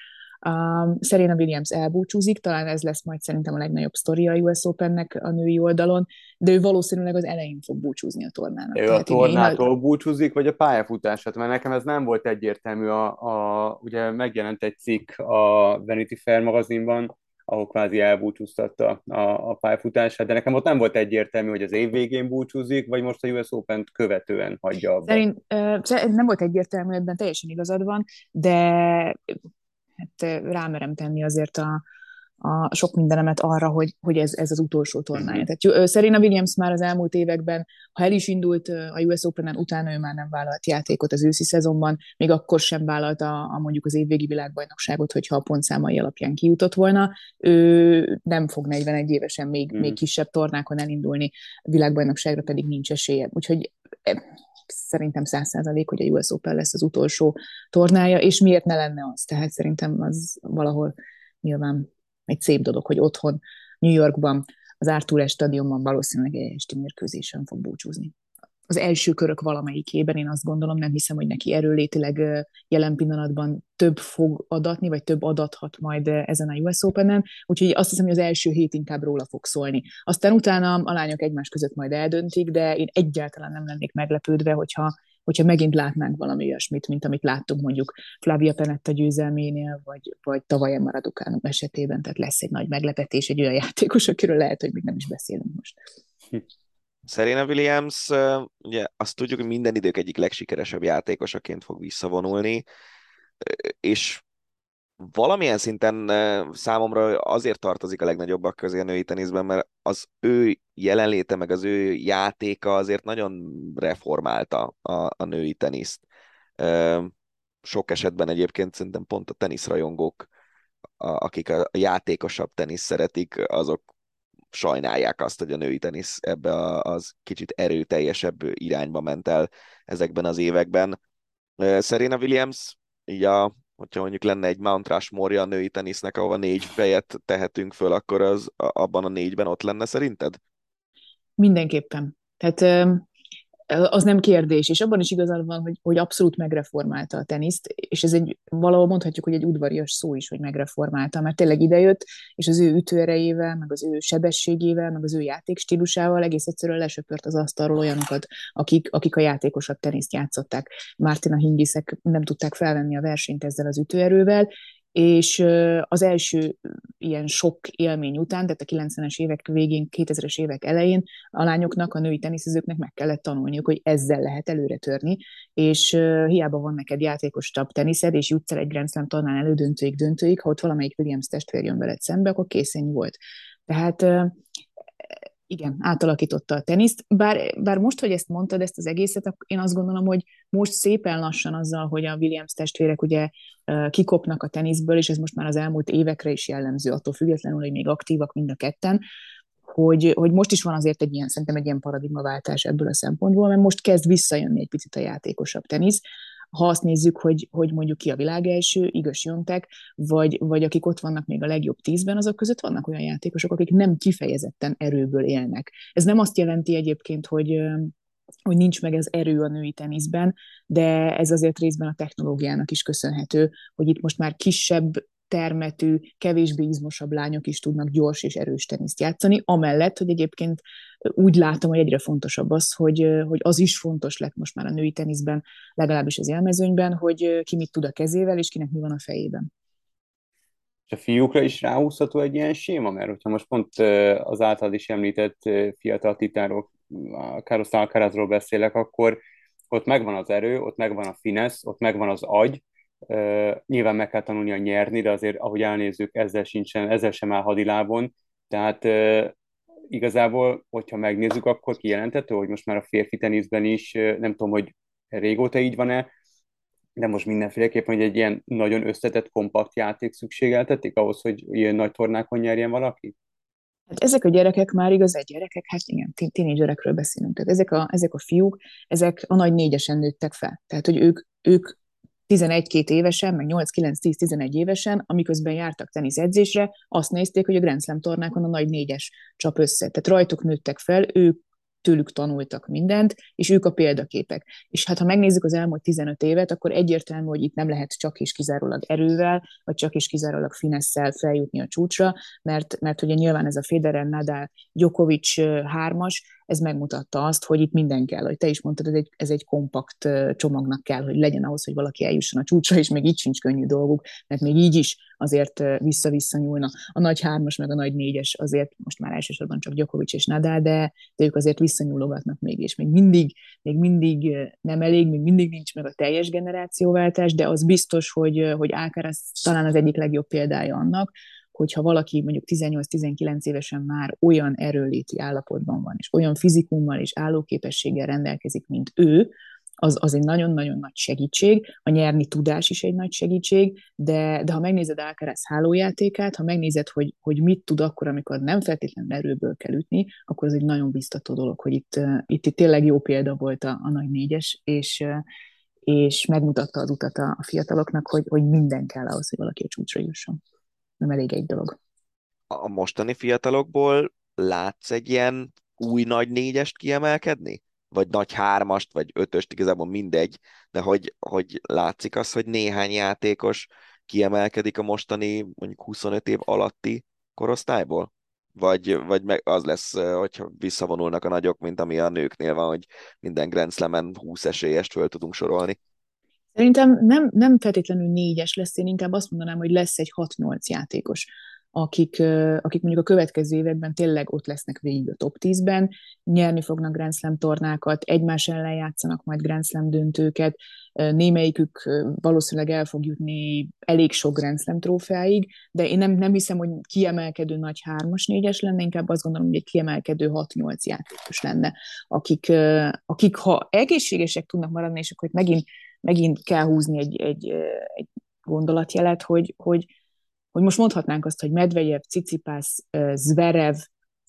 Um, Serena Williams elbúcsúzik, talán ez lesz majd szerintem a legnagyobb sztoria a US Opennek a női oldalon, de ő valószínűleg az elején fog búcsúzni a tornának. Ő a tornától én... búcsúzik, vagy a pályafutását? Mert nekem ez nem volt egyértelmű. A, a, ugye megjelent egy cikk a Vanity Fair magazinban, ahol kvázi elbúcsúztatta a, a pályafutását, de nekem ott nem volt egyértelmű, hogy az év végén búcsúzik, vagy most a US open követően hagyja abba. Szerint nem volt egyértelmű, ebben teljesen igazad van, de hát rámerem tenni azért a, a sok mindenemet arra, hogy, hogy ez, ez az utolsó tornája. Uh-huh. Tehát Serena Williams már az elmúlt években, ha el is indult a US Open-en, utána ő már nem vállalt játékot az őszi szezonban, még akkor sem vállalta a, mondjuk az évvégi világbajnokságot, hogyha a pontszámai alapján kijutott volna. Ő nem fog 41 évesen még, uh-huh. még kisebb tornákon elindulni, a világbajnokságra pedig nincs esélye. Úgyhogy szerintem száz százalék, hogy a US Open lesz az utolsó tornája, és miért ne lenne az? Tehát szerintem az valahol nyilván egy szép dolog, hogy otthon, New Yorkban, az Arthur stadionban valószínűleg egy esti mérkőzésen fog búcsúzni. Az első körök valamelyikében én azt gondolom, nem hiszem, hogy neki erőlétileg jelen pillanatban több fog adatni, vagy több adathat majd ezen a US Open-en, úgyhogy azt hiszem, hogy az első hét inkább róla fog szólni. Aztán utána a lányok egymás között majd eldöntik, de én egyáltalán nem lennék meglepődve, hogyha hogyha megint látnánk valami olyasmit, mint amit láttunk mondjuk Flavia Penetta győzelménél, vagy, vagy tavaly Maradukánum esetében, tehát lesz egy nagy meglepetés, egy olyan játékos, akiről lehet, hogy még nem is beszélünk most. Serena Williams, ugye azt tudjuk, hogy minden idők egyik legsikeresebb játékosaként fog visszavonulni, és valamilyen szinten számomra azért tartozik a legnagyobbak közé a női teniszben, mert az ő jelenléte, meg az ő játéka azért nagyon reformálta a, a női teniszt. Sok esetben egyébként szerintem pont a teniszrajongók, akik a játékosabb tenisz szeretik, azok sajnálják azt, hogy a női tenisz ebbe az kicsit erőteljesebb irányba ment el ezekben az években. Serena Williams így a hogyha mondjuk lenne egy Mount Rushmore a női tenisznek, ahova négy fejet tehetünk föl, akkor az abban a négyben ott lenne szerinted? Mindenképpen. Tehát az nem kérdés, és abban is igazad van, hogy, hogy abszolút megreformálta a teniszt, és ez egy, valahol mondhatjuk, hogy egy udvarias szó is, hogy megreformálta, mert tényleg idejött, és az ő ütőerejével, meg az ő sebességével, meg az ő játékstílusával egész egyszerűen lesöpört az asztalról olyanokat, akik, akik a játékosabb teniszt játszották. Martina Hingiszek nem tudták felvenni a versenyt ezzel az ütőerővel, és az első ilyen sok élmény után, tehát a 90-es évek végén, 2000-es évek elején a lányoknak, a női teniszezőknek meg kellett tanulniuk, hogy ezzel lehet előre törni, és hiába van neked játékos tab teniszed, és jutsz el egy Grand Slam tornán elődöntőig, döntőig, ha ott valamelyik Williams testvér jön veled szembe, akkor készen volt. Tehát igen, átalakította a teniszt. Bár, bár most, hogy ezt mondtad, ezt az egészet, én azt gondolom, hogy most szépen lassan azzal, hogy a Williams testvérek ugye kikopnak a teniszből, és ez most már az elmúlt évekre is jellemző, attól függetlenül, hogy még aktívak mind a ketten, hogy, hogy most is van azért egy ilyen, szerintem egy ilyen paradigmaváltás ebből a szempontból, mert most kezd visszajönni egy picit a játékosabb tenisz, ha azt nézzük, hogy, hogy mondjuk ki a világ első, igaz Jontek, vagy, vagy akik ott vannak még a legjobb tízben, azok között vannak olyan játékosok, akik nem kifejezetten erőből élnek. Ez nem azt jelenti egyébként, hogy, hogy nincs meg ez erő a női teniszben, de ez azért részben a technológiának is köszönhető, hogy itt most már kisebb termetű, kevésbé izmosabb lányok is tudnak gyors és erős teniszt játszani, amellett, hogy egyébként úgy látom, hogy egyre fontosabb az, hogy, hogy az is fontos lett most már a női teniszben, legalábbis az élmezőnyben, hogy ki mit tud a kezével, és kinek mi van a fejében. És a fiúkra is ráhúzható egy ilyen séma, mert hogyha most pont az általad is említett fiatal titánról, Carlos Alcarazról beszélek, akkor ott megvan az erő, ott megvan a finesz, ott megvan az agy, nyilván meg kell tanulni a nyerni, de azért, ahogy elnézzük, ezzel, sincsen, ezzel sem áll hadilábon. Tehát igazából, hogyha megnézzük, akkor kijelentető, hogy most már a férfi teniszben is, nem tudom, hogy régóta így van-e, de most mindenféleképpen, hogy egy ilyen nagyon összetett, kompakt játék szükségeltetik ahhoz, hogy ilyen nagy tornákon nyerjen valaki? Hát ezek a gyerekek már igaz, egy gyerekek, hát igen, tínédzserekről beszélünk. Tehát ezek a, ezek a fiúk, ezek a nagy négyesen nőttek fel. Tehát, hogy ők, ők 11-2 évesen, meg 8-9-10-11 évesen, amiközben jártak teniszedzésre, azt nézték, hogy a Grand Slam tornákon a nagy négyes csap össze. Tehát rajtuk nőttek fel, ők tőlük tanultak mindent, és ők a példaképek. És hát ha megnézzük az elmúlt 15 évet, akkor egyértelmű, hogy itt nem lehet csak és kizárólag erővel, vagy csak és kizárólag finesszel feljutni a csúcsra, mert, mert ugye nyilván ez a Federer, Nadal, Djokovic hármas, ez megmutatta azt, hogy itt minden kell, hogy te is mondtad, ez egy, ez egy kompakt csomagnak kell, hogy legyen ahhoz, hogy valaki eljusson a csúcsra, és még így sincs könnyű dolguk, mert még így is azért vissza-vissza nyúlna. A nagy hármas, meg a nagy négyes azért most már elsősorban csak Djokovic és Nadal, de, de ők azért visszanyúlogatnak még, és még mindig, még mindig nem elég, még mindig nincs meg a teljes generációváltás, de az biztos, hogy, hogy Alcaraz talán az egyik legjobb példája annak, hogyha valaki mondjuk 18-19 évesen már olyan erőléti állapotban van, és olyan fizikummal és állóképességgel rendelkezik, mint ő, az, az egy nagyon-nagyon nagy segítség, a nyerni tudás is egy nagy segítség, de, de ha megnézed Alcaraz hálójátékát, ha megnézed, hogy, hogy mit tud akkor, amikor nem feltétlenül erőből kell ütni, akkor ez egy nagyon biztató dolog, hogy itt, itt, itt tényleg jó példa volt a, a nagy négyes, és, és megmutatta az utat a, a fiataloknak, hogy, hogy minden kell ahhoz, hogy valaki a csúcsra jusson nem elég egy dolog. A mostani fiatalokból látsz egy ilyen új nagy négyest kiemelkedni? Vagy nagy hármast, vagy ötöst, igazából mindegy, de hogy, hogy látszik az, hogy néhány játékos kiemelkedik a mostani mondjuk 25 év alatti korosztályból? Vagy, vagy meg az lesz, hogyha visszavonulnak a nagyok, mint ami a nőknél van, hogy minden Grand Slam-en 20 esélyest föl tudunk sorolni? Szerintem nem, nem feltétlenül négyes lesz, én inkább azt mondanám, hogy lesz egy 6-8 játékos, akik, akik mondjuk a következő években tényleg ott lesznek végig a top 10-ben, nyerni fognak Grand Slam tornákat, egymás ellen játszanak majd Grand Slam döntőket, némelyikük valószínűleg el fog jutni elég sok Grand Slam trófeáig, de én nem, nem hiszem, hogy kiemelkedő nagy hármas négyes lenne, inkább azt gondolom, hogy egy kiemelkedő 6-8 játékos lenne, akik, akik ha egészségesek tudnak maradni, és akkor megint megint kell húzni egy, egy, egy gondolatjelet, hogy, hogy, hogy most mondhatnánk azt, hogy Medvegyev, Cicipász, Zverev,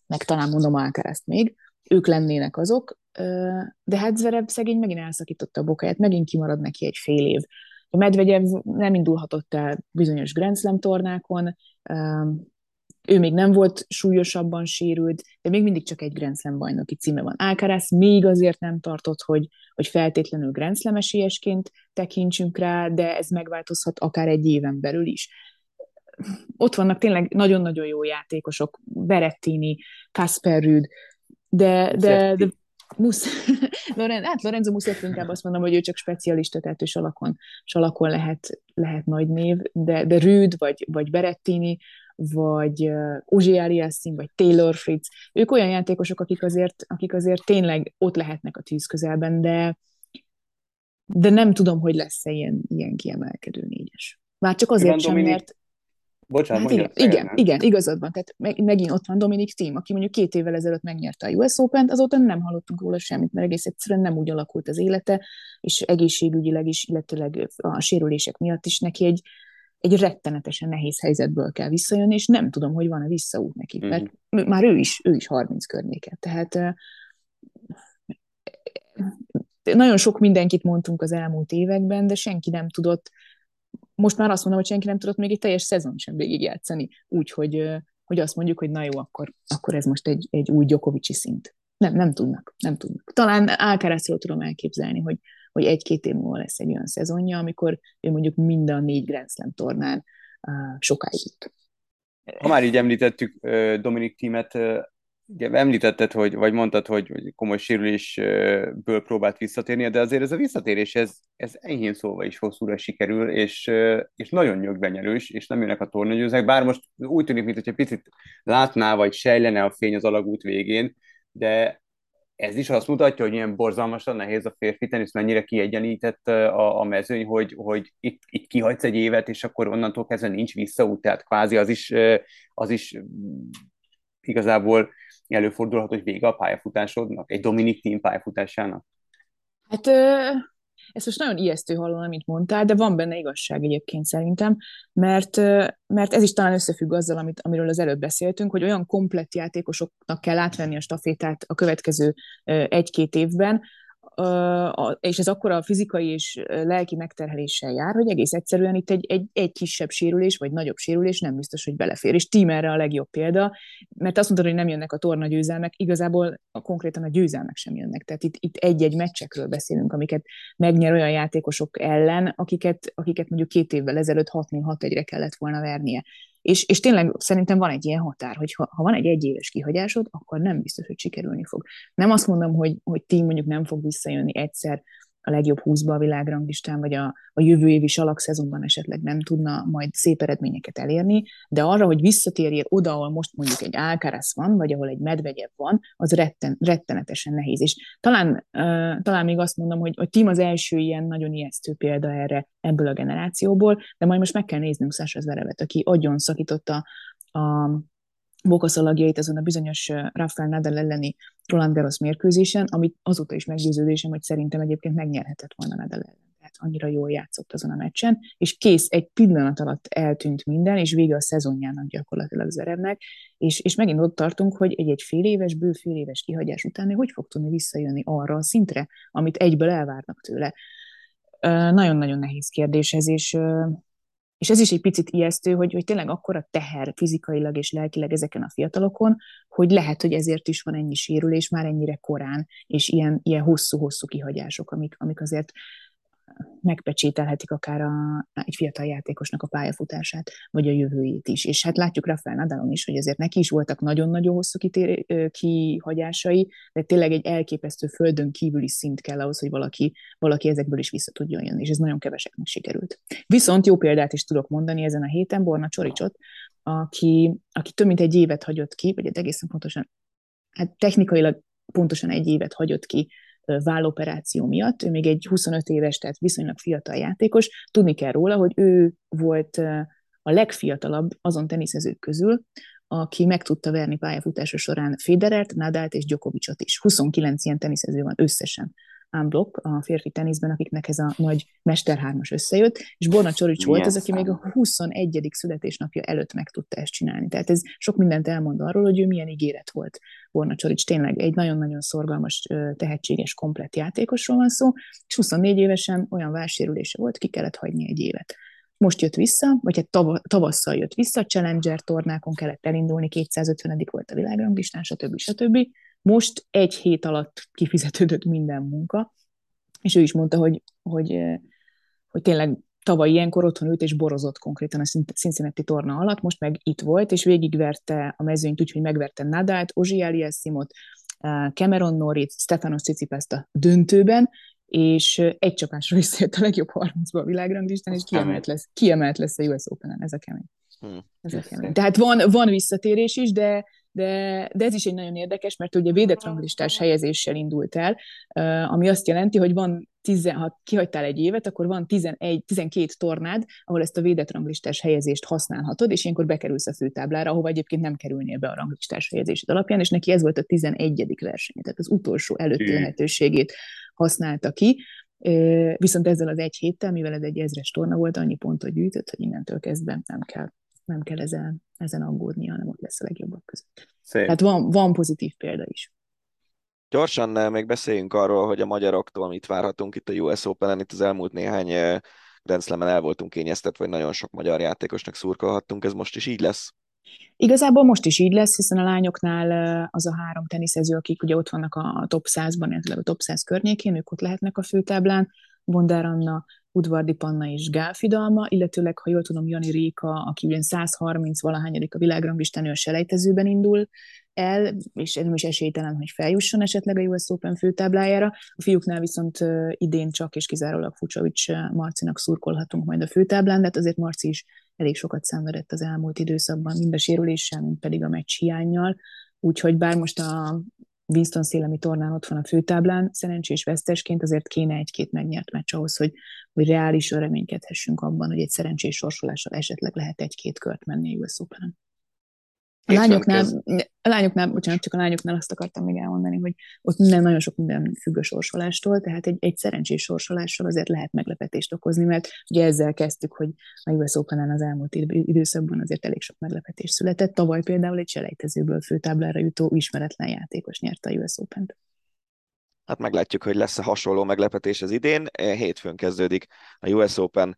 meg talán mondom Alcaraz még, ők lennének azok, de hát Zverev szegény megint elszakította a bokáját, megint kimarad neki egy fél év. A Medvegyev nem indulhatott el bizonyos Grand Slam tornákon, ő még nem volt súlyosabban sérült, de még mindig csak egy Grand Slam bajnoki címe van. Alcaraz még azért nem tartott, hogy, hogy feltétlenül Grand Slam esélyesként tekintsünk rá, de ez megváltozhat akár egy éven belül is. Ott vannak tényleg nagyon-nagyon jó játékosok, Berettini, Kasper Rüd, de, de, de Musz, Lorenzo, hát Lorenzo Musetti inkább azt mondom, hogy ő csak specialista, tehát ő salakon, salakon lehet, lehet nagy név, de, de Rüd vagy, vagy Berettini, vagy Ozsi Aliassim, vagy Taylor Fritz, ők olyan játékosok, akik azért, akik azért tényleg ott lehetnek a tűz közelben, de, de nem tudom, hogy lesz-e ilyen, ilyen kiemelkedő négyes. Már csak azért sem, Dominik... mert Bocsánat, hát igen, igen, igen, igazad van. Tehát meg, megint ott van Dominik Thiem, aki mondjuk két évvel ezelőtt megnyerte a US Open-t, azóta nem hallottunk róla semmit, mert egész egyszerűen nem úgy alakult az élete, és egészségügyileg is, illetőleg a sérülések miatt is neki egy, egy rettenetesen nehéz helyzetből kell visszajönni, és nem tudom, hogy van-e visszaút neki, mm. mert már ő is, ő is 30 környéket. Tehát nagyon sok mindenkit mondtunk az elmúlt években, de senki nem tudott most már azt mondom, hogy senki nem tudott még egy teljes szezon sem végigjátszani, úgyhogy hogy azt mondjuk, hogy na jó, akkor, akkor ez most egy, egy új Gyokovicsi szint. Nem, nem tudnak, nem tudnak. Talán Alcarazról tudom elképzelni, hogy, hogy egy-két év múlva lesz egy olyan szezonja, amikor ő mondjuk minden négy Grand Slam tornán uh, sokáig jut. Ha már így említettük Dominik Tímet, ugye említetted, hogy, vagy mondtad, hogy komoly sérülésből próbált visszatérni, de azért ez a visszatérés, ez, ez enyhén szóval is hosszúra sikerül, és, és nagyon nyögvenyelős, és nem jönnek a tornagyőzek, bár most úgy tűnik, mintha picit látná, vagy sejlene a fény az alagút végén, de ez is azt mutatja, hogy ilyen borzalmasan nehéz a férfi tenisz, mennyire kiegyenített a, a mezőny, hogy, hogy itt, itt kihagysz egy évet, és akkor onnantól kezdve nincs visszaút, tehát kvázi az is, az is igazából előfordulhat, hogy vége a pályafutásodnak, egy Dominik Team pályafutásának? Hát ez most nagyon ijesztő hallani, amit mondtál, de van benne igazság egyébként szerintem, mert, mert ez is talán összefügg azzal, amit, amiről az előbb beszéltünk, hogy olyan komplett játékosoknak kell átvenni a stafétát a következő egy-két évben, és ez akkor a fizikai és lelki megterheléssel jár, hogy egész egyszerűen itt egy, egy, egy kisebb sérülés, vagy nagyobb sérülés nem biztos, hogy belefér. És Tím erre a legjobb példa, mert azt mondtad, hogy nem jönnek a torna győzelmek, igazából a, konkrétan a győzelmek sem jönnek. Tehát itt, itt egy-egy meccsekről beszélünk, amiket megnyer olyan játékosok ellen, akiket, akiket mondjuk két évvel ezelőtt 6-0-6-1-re kellett volna vernie. És, és tényleg szerintem van egy ilyen határ, hogy ha, ha van egy egyéves kihagyásod, akkor nem biztos, hogy sikerülni fog. Nem azt mondom, hogy, hogy ti mondjuk nem fog visszajönni egyszer a legjobb húszba a világranglistán, vagy a, a jövő évi szezonban esetleg nem tudna majd szép eredményeket elérni, de arra, hogy visszatérjél oda, ahol most mondjuk egy Alcaraz van, vagy ahol egy Medvegyev van, az retten, rettenetesen nehéz. És talán, uh, talán még azt mondom, hogy, hogy Tim az első ilyen nagyon ijesztő példa erre ebből a generációból, de majd most meg kell néznünk Sasha Zverevet, aki agyon szakította a bokaszalagjait azon a bizonyos Rafael Nadal elleni Roland Garros mérkőzésen, amit azóta is meggyőződésem, hogy szerintem egyébként megnyerhetett volna Nadal ellen. Tehát annyira jól játszott azon a meccsen, és kész, egy pillanat alatt eltűnt minden, és vége a szezonjának gyakorlatilag Zerevnek, és, és megint ott tartunk, hogy egy-egy fél éves, bő fél éves kihagyás után hogy fog tudni visszajönni arra a szintre, amit egyből elvárnak tőle. Nagyon-nagyon nehéz kérdés ez, és és ez is egy picit ijesztő, hogy, hogy tényleg akkora teher fizikailag és lelkileg ezeken a fiatalokon, hogy lehet, hogy ezért is van ennyi sérülés már ennyire korán, és ilyen, ilyen hosszú-hosszú kihagyások, amik, amik azért megpecsételhetik akár a, egy fiatal játékosnak a pályafutását, vagy a jövőjét is. És hát látjuk Rafael Nadalon is, hogy azért neki is voltak nagyon-nagyon hosszú kitér, kihagyásai, de tényleg egy elképesztő földön kívüli szint kell ahhoz, hogy valaki, valaki ezekből is vissza tudjon jönni, és ez nagyon keveseknek sikerült. Viszont jó példát is tudok mondani ezen a héten, Borna Csoricsot, aki, aki több mint egy évet hagyott ki, vagy egészen pontosan, hát technikailag pontosan egy évet hagyott ki válloperáció miatt. Ő még egy 25 éves, tehát viszonylag fiatal játékos. Tudni kell róla, hogy ő volt a legfiatalabb azon teniszezők közül, aki meg tudta verni pályafutása során Federert, Nadalt és Djokovicot is. 29 ilyen teniszező van összesen unblock a férfi teniszben, akiknek ez a nagy mesterhármas összejött, és Borna Csorics volt az, aki még a 21. születésnapja előtt meg tudta ezt csinálni. Tehát ez sok mindent elmond arról, hogy ő milyen ígéret volt. Borna Csorics tényleg egy nagyon-nagyon szorgalmas, tehetséges, komplett játékosról van szó, és 24 évesen olyan válsérülése volt, ki kellett hagyni egy évet most jött vissza, vagy hát tav- tavasszal jött vissza, Challenger tornákon kellett elindulni, 250 volt a világranglistán, stb. stb. Most egy hét alatt kifizetődött minden munka, és ő is mondta, hogy, hogy, hogy tényleg tavaly ilyenkor otthon ült és borozott konkrétan a Cincinnati torna alatt, most meg itt volt, és végigverte a mezőnyt úgy, hogy megverte Nadát, Ozsi Eliassimot, Cameron Norrit, Stefanos Tsitsipast a döntőben, és egy csapásra visszajött a legjobb 30-ba a világranglistán, és kiemelt lesz, kiemelt lesz a US Open-en, ez a kemény. Hmm. Tehát van, van visszatérés is, de, de, de ez is egy nagyon érdekes, mert ugye védett ranglistás helyezéssel indult el, ami azt jelenti, hogy van 10, ha kihagytál egy évet, akkor van 11, 12 tornád, ahol ezt a védett ranglistás helyezést használhatod, és ilyenkor bekerülsz a főtáblára, ahova egyébként nem kerülnél be a ranglistás helyezésed alapján, és neki ez volt a 11. verseny, tehát az utolsó előtti lehetőségét használta ki. Viszont ezzel az egy héttel, mivel ez egy ezres torna volt, annyi pontot gyűjtött, hogy innentől kezdve nem kell, nem kell ezen, ezen aggódni, hanem ott lesz a legjobbak között. Szép. Tehát van, van pozitív példa is. Gyorsan még beszéljünk arról, hogy a magyaroktól mit várhatunk itt a US Open-en. Itt az elmúlt néhány Grand Slam-en el voltunk kényeztetve, vagy nagyon sok magyar játékosnak szurkolhattunk. Ez most is így lesz? Igazából most is így lesz, hiszen a lányoknál az a három teniszező, akik ugye ott vannak a top 100-ban, illetve a top 100 környékén, ők ott lehetnek a főtáblán. Bondár Anna, Udvardi Panna és Gál Fidalma, illetőleg, ha jól tudom, Jani Réka, aki ugyan 130 valahányadik a világranglistán, ő a selejtezőben indul el, és nem is esélytelen, hogy feljusson esetleg a US Open főtáblájára. A fiúknál viszont idén csak és kizárólag Fucsovics Marcinak szurkolhatunk majd a főtáblán, de hát azért Marci is elég sokat szenvedett az elmúlt időszakban, mind a sérüléssel, mind pedig a meccs hiányjal. Úgyhogy bár most a Winston szélemi tornán ott van a főtáblán, szerencsés vesztesként azért kéne egy-két megnyert meccs ahhoz, hogy, hogy reálisan reménykedhessünk abban, hogy egy szerencsés sorsolással esetleg lehet egy-két kört menni a US Open-en. A lányoknál, a lányoknál, bocsánat, csak a lányoknál azt akartam még elmondani, hogy ott minden, nagyon sok minden függ a sorsolástól, tehát egy, egy szerencsés sorsolással azért lehet meglepetést okozni, mert ugye ezzel kezdtük, hogy a US open az elmúlt időszakban azért elég sok meglepetés született. Tavaly például egy selejtezőből főtáblára jutó ismeretlen játékos nyerte a US Open-t. Hát meglátjuk, hogy lesz-e hasonló meglepetés az idén. Hétfőn kezdődik a US Open,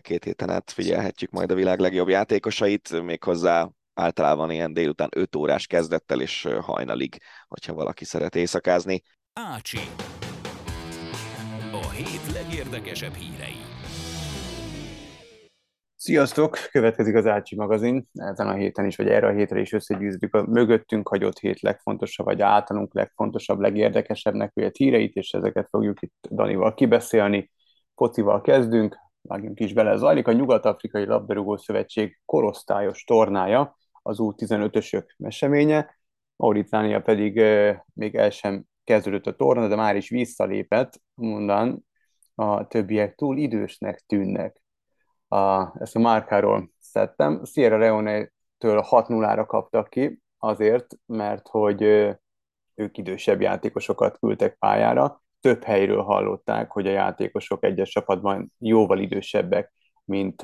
két héten át figyelhetjük majd a világ legjobb játékosait, méghozzá általában ilyen délután 5 órás kezdettel és hajnalig, hogyha valaki szeret éjszakázni. Ácsi. A hét legérdekesebb hírei. Sziasztok! Következik az Ácsi magazin. Ezen a héten is, vagy erre a hétre is összegyűjtjük a mögöttünk hagyott hét legfontosabb, vagy általunk legfontosabb, legérdekesebbnek vélt híreit, és ezeket fogjuk itt Danival kibeszélni. Focival kezdünk, vágjunk is bele. Zajlik a Nyugat-Afrikai Labdarúgó Szövetség korosztályos tornája, az U15-ösök eseménye, Mauritánia pedig még el sem kezdődött a torna, de már is visszalépett, mondan a többiek túl idősnek tűnnek. A, ezt a márkáról szedtem. Sierra Leone-től 6-0-ra kaptak ki, azért, mert hogy ők idősebb játékosokat küldtek pályára. Több helyről hallották, hogy a játékosok egyes csapatban jóval idősebbek, mint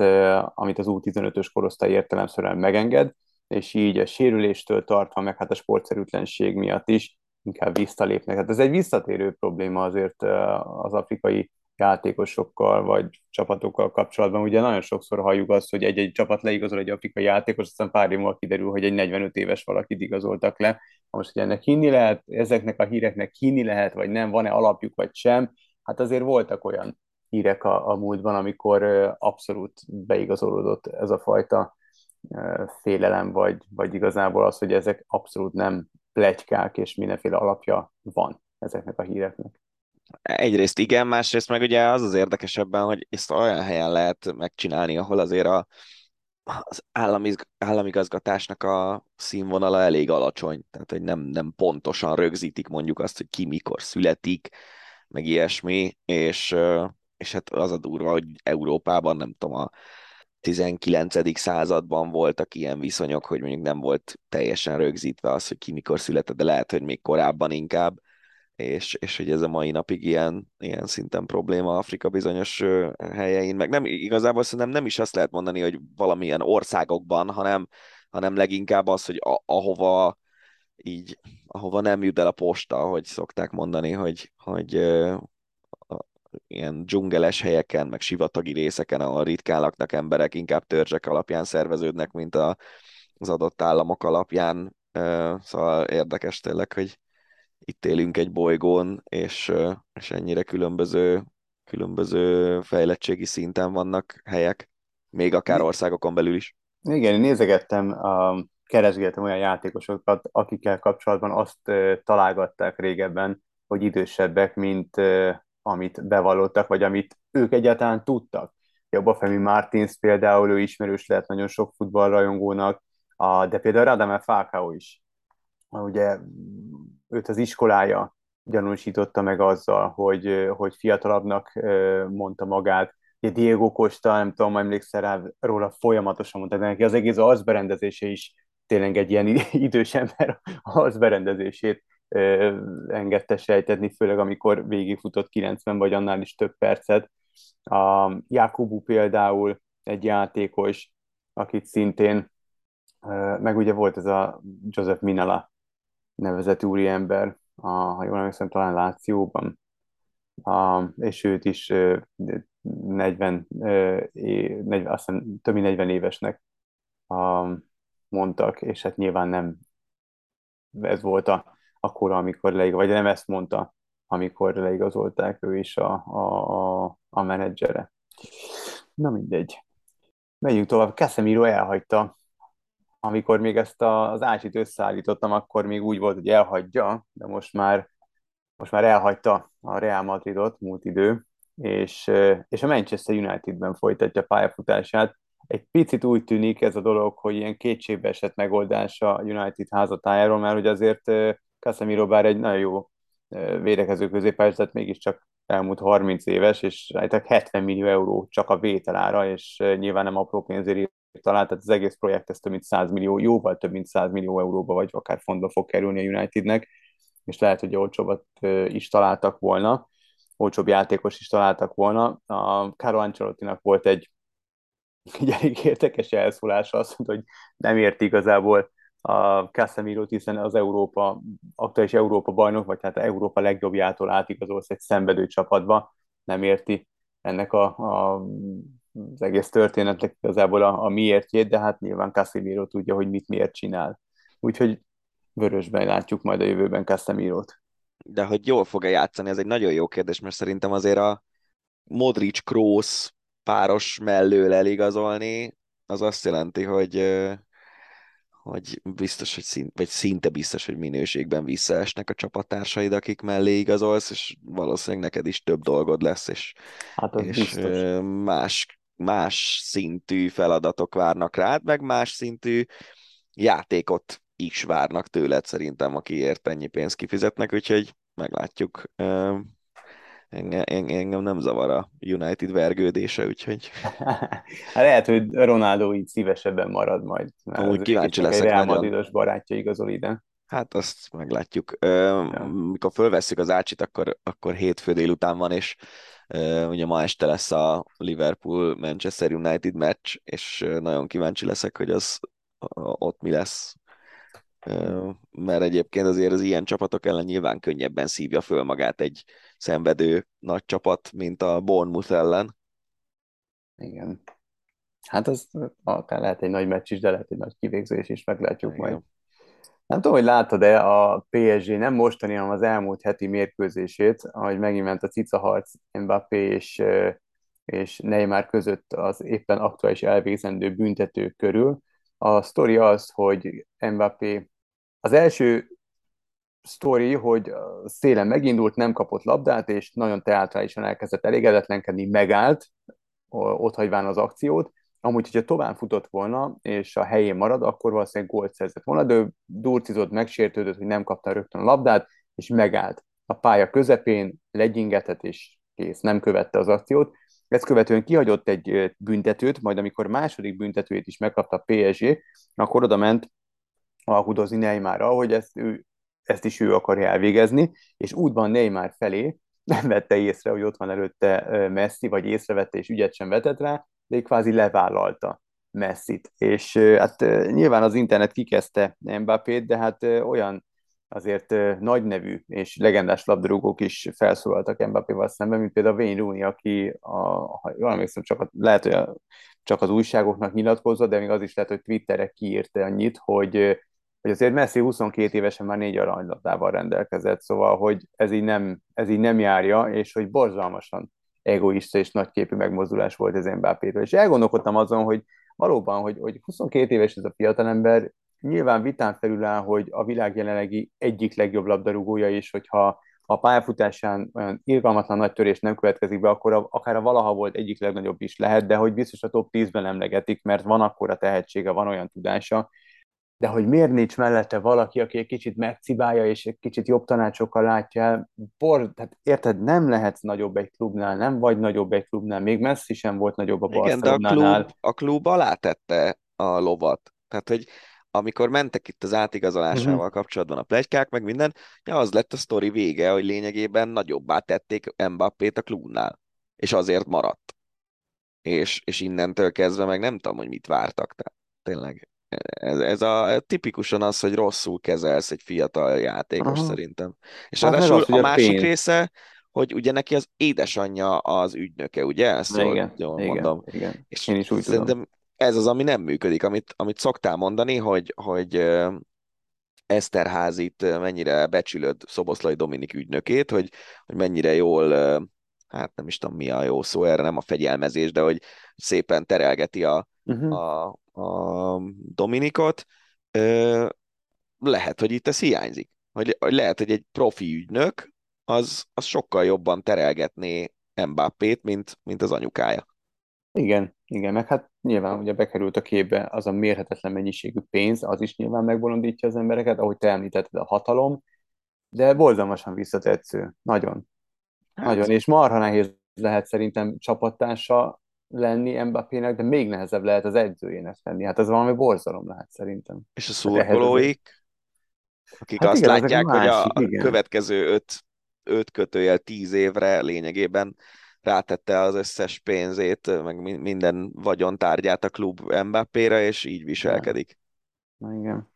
amit az U15-ös korosztály értelemszerűen megenged, és így a sérüléstől tartva, meg hát a sportszerűtlenség miatt is inkább visszalépnek. Hát ez egy visszatérő probléma azért az afrikai játékosokkal vagy csapatokkal kapcsolatban. Ugye nagyon sokszor halljuk azt, hogy egy-egy csapat leigazol egy afrikai játékos, aztán pár év múlva kiderül, hogy egy 45 éves valakit igazoltak le. Most, hogy ennek hinni lehet, ezeknek a híreknek hinni lehet, vagy nem, van-e alapjuk, vagy sem, hát azért voltak olyan hírek a, a múltban, amikor abszolút beigazolódott ez a fajta félelem, vagy, vagy igazából az, hogy ezek abszolút nem plegykák, és mindenféle alapja van ezeknek a híreknek. Egyrészt igen, másrészt meg ugye az az érdekesebben, hogy ezt olyan helyen lehet megcsinálni, ahol azért a, az állami, államigazgatásnak a színvonala elég alacsony, tehát hogy nem, nem pontosan rögzítik mondjuk azt, hogy ki mikor születik, meg ilyesmi, és, és hát az a durva, hogy Európában nem tudom, a 19. században voltak ilyen viszonyok, hogy mondjuk nem volt teljesen rögzítve az, hogy ki mikor született, de lehet, hogy még korábban inkább, és, és hogy ez a mai napig ilyen, ilyen szinten probléma Afrika bizonyos helyein, meg nem, igazából szerintem nem is azt lehet mondani, hogy valamilyen országokban, hanem, hanem leginkább az, hogy a, ahova így, ahova nem jut el a posta, hogy szokták mondani, hogy, hogy ilyen dzsungeles helyeken, meg sivatagi részeken, ahol ritkán laknak emberek, inkább törzsek alapján szerveződnek, mint a, az adott államok alapján. Szóval érdekes tényleg, hogy itt élünk egy bolygón, és, és ennyire különböző, különböző fejlettségi szinten vannak helyek, még akár országokon belül is. Igen, én nézegettem, keresgéltem olyan játékosokat, akikkel kapcsolatban azt találgatták régebben, hogy idősebbek, mint amit bevallottak, vagy amit ők egyáltalán tudtak. Femi Martins például, ő ismerős lehet nagyon sok futballrajongónak, a, de például Radamel Falcao is. Ugye őt az iskolája gyanúsította meg azzal, hogy, hogy fiatalabbnak mondta magát. Ugye Diego Costa, nem tudom, emlékszel rá, róla folyamatosan mondta neki, az egész arcberendezése is tényleg egy ilyen idős ember arcberendezését engedte sejtetni, főleg amikor végigfutott 90 vagy annál is több percet. A Jakubu például egy játékos, akit szintén, meg ugye volt ez a Joseph Minala nevezett úriember, a, ha jól emlékszem, talán Lációban, a, és őt is 40, 40 azt hiszem, több mint 40 évesnek a, mondtak, és hát nyilván nem ez volt a, akkor, amikor leig, vagy nem ezt mondta, amikor leigazolták ő is a, a, a, menedzsere. Na mindegy. Megyünk tovább. Casemiro elhagyta. Amikor még ezt a, az ácsit összeállítottam, akkor még úgy volt, hogy elhagyja, de most már, most már elhagyta a Real Madridot múlt idő, és, és a Manchester Unitedben folytatja pályafutását. Egy picit úgy tűnik ez a dolog, hogy ilyen kétségbe esett megoldás a United házatájáról, mert hogy azért Casemiro bár egy nagyon jó védekező középpályás, tehát mégiscsak elmúlt 30 éves, és rájtek 70 millió euró csak a vételára, és nyilván nem apró pénzért talált, tehát az egész projekt ez több mint 100 millió, jóval több mint 100 millió euróba, vagy akár fontba fog kerülni a Unitednek, és lehet, hogy olcsóbbat is találtak volna, olcsóbb játékos is találtak volna. A Carlo Ancelottinak volt egy, egy elég érdekes elszólása, azt mondta, hogy nem ért igazából a casemiro hiszen az Európa, aktuális Európa bajnok, vagy hát Európa legjobbjától átigazolsz egy szenvedő csapatba, nem érti ennek a, a, az egész történetnek igazából a, a miértjét, de hát nyilván Casemiro tudja, hogy mit miért csinál. Úgyhogy vörösben látjuk majd a jövőben Casemiro-t. De hogy jól fog-e játszani, ez egy nagyon jó kérdés, mert szerintem azért a Modric Kroos páros mellől eligazolni, az azt jelenti, hogy hogy biztos, hogy szint, vagy szinte biztos, hogy minőségben visszaesnek a csapattársaid, akik mellé igazolsz, és valószínűleg neked is több dolgod lesz, és, hát és biztos. más, más szintű feladatok várnak rád, meg más szintű játékot is várnak tőled szerintem, akiért ennyi pénzt kifizetnek, úgyhogy meglátjuk. Engem, engem nem zavar a United vergődése, úgyhogy... Hát lehet, hogy Ronaldo így szívesebben marad majd. Úgy kíváncsi leszek Real Madridos barátja igazol ide. Hát azt meglátjuk. Ja. Mikor fölvesszük az ácsit, akkor, akkor hétfő délután van, és ugye ma este lesz a Liverpool-Manchester United meccs, és nagyon kíváncsi leszek, hogy az ott mi lesz mert egyébként azért az ilyen csapatok ellen nyilván könnyebben szívja föl magát egy szenvedő nagy csapat, mint a Bournemouth ellen. Igen. Hát az akár lehet egy nagy meccs is, de lehet egy nagy kivégzés is, meglátjuk Igen. majd. Nem tudom, hogy látod-e a PSG nem mostani, hanem az elmúlt heti mérkőzését, ahogy megint ment a cica harc Mbappé és, és Neymar között az éppen aktuális elvégzendő büntető körül. A sztori az, hogy Mbappé az első sztori, hogy szélen megindult, nem kapott labdát, és nagyon teátrálisan elkezdett elégedetlenkedni, megállt, ott hagyván az akciót. Amúgy, hogyha tovább futott volna, és a helyén marad, akkor valószínűleg gólt szerzett volna, de ő durcizott, megsértődött, hogy nem kapta rögtön a labdát, és megállt. A pálya közepén legyingetett, és kész, nem követte az akciót. Ezt követően kihagyott egy büntetőt, majd amikor második büntetőjét is megkapta a PSG, akkor oda ment alkudozni Neymarra, hogy ezt, ő, ezt is ő akarja elvégezni, és útban Neymar felé nem vette észre, hogy ott van előtte Messi, vagy észrevette és ügyet sem vetett rá, de kvázi levállalta Messit. És hát nyilván az internet kikezdte Mbappét, de hát olyan azért nagy nevű és legendás labdarúgók is felszólaltak Mbappéval szemben, mint például Wayne Rooney, aki, a, ha jól emlékszem, csak a, lehet, hogy a, csak az újságoknak nyilatkozott, de még az is lehet, hogy Twitterre kiírta annyit, hogy hogy azért Messi 22 évesen már négy aranylabdával rendelkezett, szóval, hogy ez így, nem, ez így nem járja, és hogy borzalmasan egoista és nagyképű megmozdulás volt ez Mbappétől. És elgondolkodtam azon, hogy valóban, hogy, hogy 22 éves ez a fiatalember, nyilván vitán felül áll, hogy a világ jelenlegi egyik legjobb labdarúgója is, hogyha a pályafutásán olyan irgalmatlan nagy törés nem következik be, akkor a, akár a valaha volt egyik legnagyobb is lehet, de hogy biztos a top 10-ben emlegetik, mert van akkora tehetsége, van olyan tudása, de hogy miért nincs mellette valaki, aki egy kicsit megcibálja, és egy kicsit jobb tanácsokkal látja el, bor, tehát érted, nem lehetsz nagyobb egy klubnál, nem vagy nagyobb egy klubnál, még Messi sem volt nagyobb a Igen, de a klub, a klub alátette a lovat. Tehát, hogy amikor mentek itt az átigazolásával uh-huh. kapcsolatban a plegykák, meg minden, ja, az lett a sztori vége, hogy lényegében nagyobbá tették Mbappét a klubnál, és azért maradt. És, és innentől kezdve meg nem tudom, hogy mit vártak. Tehát tényleg ez, ez a tipikusan az, hogy rosszul kezelsz egy fiatal játékos Aha. szerintem. És hát ráadásul a másik pénz. része, hogy ugye neki az édesanyja az ügynöke, ugye? Ezt igen, jól igen, mondom. Igen. És Én is úgy szerintem tudom. Ez az, ami nem működik, amit, amit szoktál mondani, hogy, hogy Eszterházit mennyire becsülöd Szoboszlai Dominik ügynökét, hogy, hogy mennyire jól, hát nem is tudom mi a jó szó erre, nem a fegyelmezés, de hogy szépen terelgeti a, uh-huh. a, a Dominikot, lehet, hogy itt ez hiányzik. Hogy, lehet, hogy egy profi ügynök az, az sokkal jobban terelgetné Mbappét, mint, mint az anyukája. Igen, igen, meg hát nyilván ugye bekerült a képbe az a mérhetetlen mennyiségű pénz, az is nyilván megbolondítja az embereket, ahogy te említetted, a hatalom, de borzalmasan visszatetsző, nagyon. Hát. Nagyon, és marha nehéz lehet szerintem csapattársa lenni Mbappének, de még nehezebb lehet az edzőjének lenni. Hát ez valami borzalom lehet szerintem. És a hát szurkolóik, akik hát azt igen, látják, hogy a igen. következő öt, öt kötőjel tíz évre lényegében rátette az összes pénzét, meg minden vagyontárgyát a klub Mbappére, és így viselkedik. Na igen.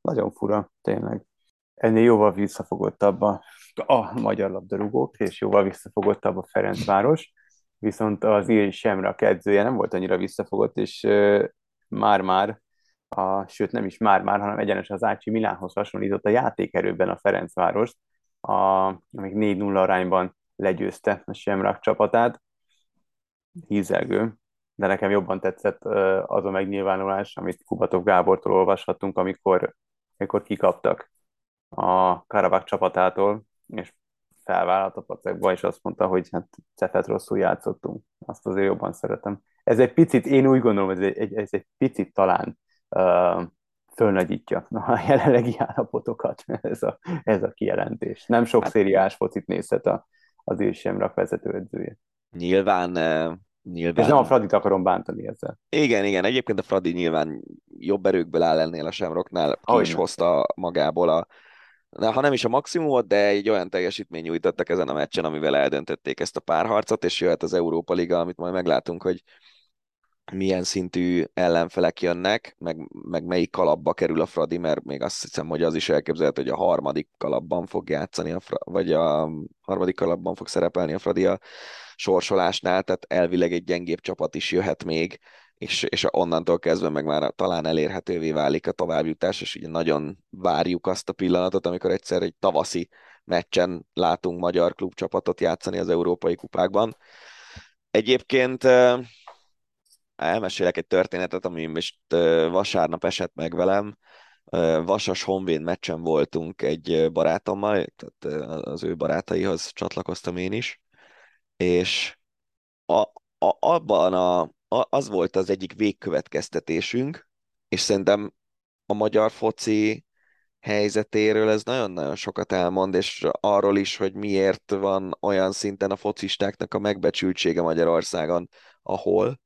Nagyon fura, tényleg. Ennél jóval visszafogottabb a, a magyar labdarúgók, és jóval visszafogottabb a Ferencváros viszont az Iri Semrak edzője nem volt annyira visszafogott, és már-már, a, sőt nem is már-már, hanem egyenes az Ácsi Milánhoz hasonlított a játékerőben a Ferencvárost, a, amíg 4-0 arányban legyőzte a Semrak csapatát. Hízelgő, de nekem jobban tetszett az a megnyilvánulás, amit Kubatov Gábortól olvashattunk, amikor, amikor kikaptak a Karabak csapatától, és felvállalt a pacekba, és azt mondta, hogy hát cefet rosszul játszottunk. Azt azért jobban szeretem. Ez egy picit, én úgy gondolom, ez egy, ez egy picit talán uh, fölnagyítja a jelenlegi állapotokat, ez a, ez a kijelentés. Nem sok hát, szériás focit nézhet a, az Ilsemrak vezetőedzője. Nyilván Nyilván. És nem a Fradit akarom bántani ezzel. Igen, igen, egyébként a Fradi nyilván jobb erőkből áll ennél a Semroknál, ki is hozta magából a, ha nem is a maximumot, de egy olyan teljesítmény nyújtottak ezen a meccsen, amivel eldöntötték ezt a párharcot, és jöhet az Európa Liga, amit majd meglátunk, hogy milyen szintű ellenfelek jönnek, meg, meg melyik kalapba kerül a Fradi, mert még azt hiszem, hogy az is elképzelhető, hogy a harmadik kalapban fog játszani, a Fra- vagy a harmadik kalapban fog szerepelni a Fradi a sorsolásnál, tehát elvileg egy gyengébb csapat is jöhet még, és, és onnantól kezdve meg már talán elérhetővé válik a továbbjutás, és ugye nagyon várjuk azt a pillanatot, amikor egyszer egy tavaszi meccsen látunk magyar klubcsapatot játszani az európai kupákban. Egyébként elmesélek egy történetet, ami most vasárnap esett meg velem. Vasas Honvéd meccsen voltunk egy barátommal, tehát az ő barátaihoz csatlakoztam én is, és a, a, abban a az volt az egyik végkövetkeztetésünk, és szerintem a magyar foci helyzetéről ez nagyon-nagyon sokat elmond, és arról is, hogy miért van olyan szinten a focistáknak a megbecsültsége Magyarországon, ahol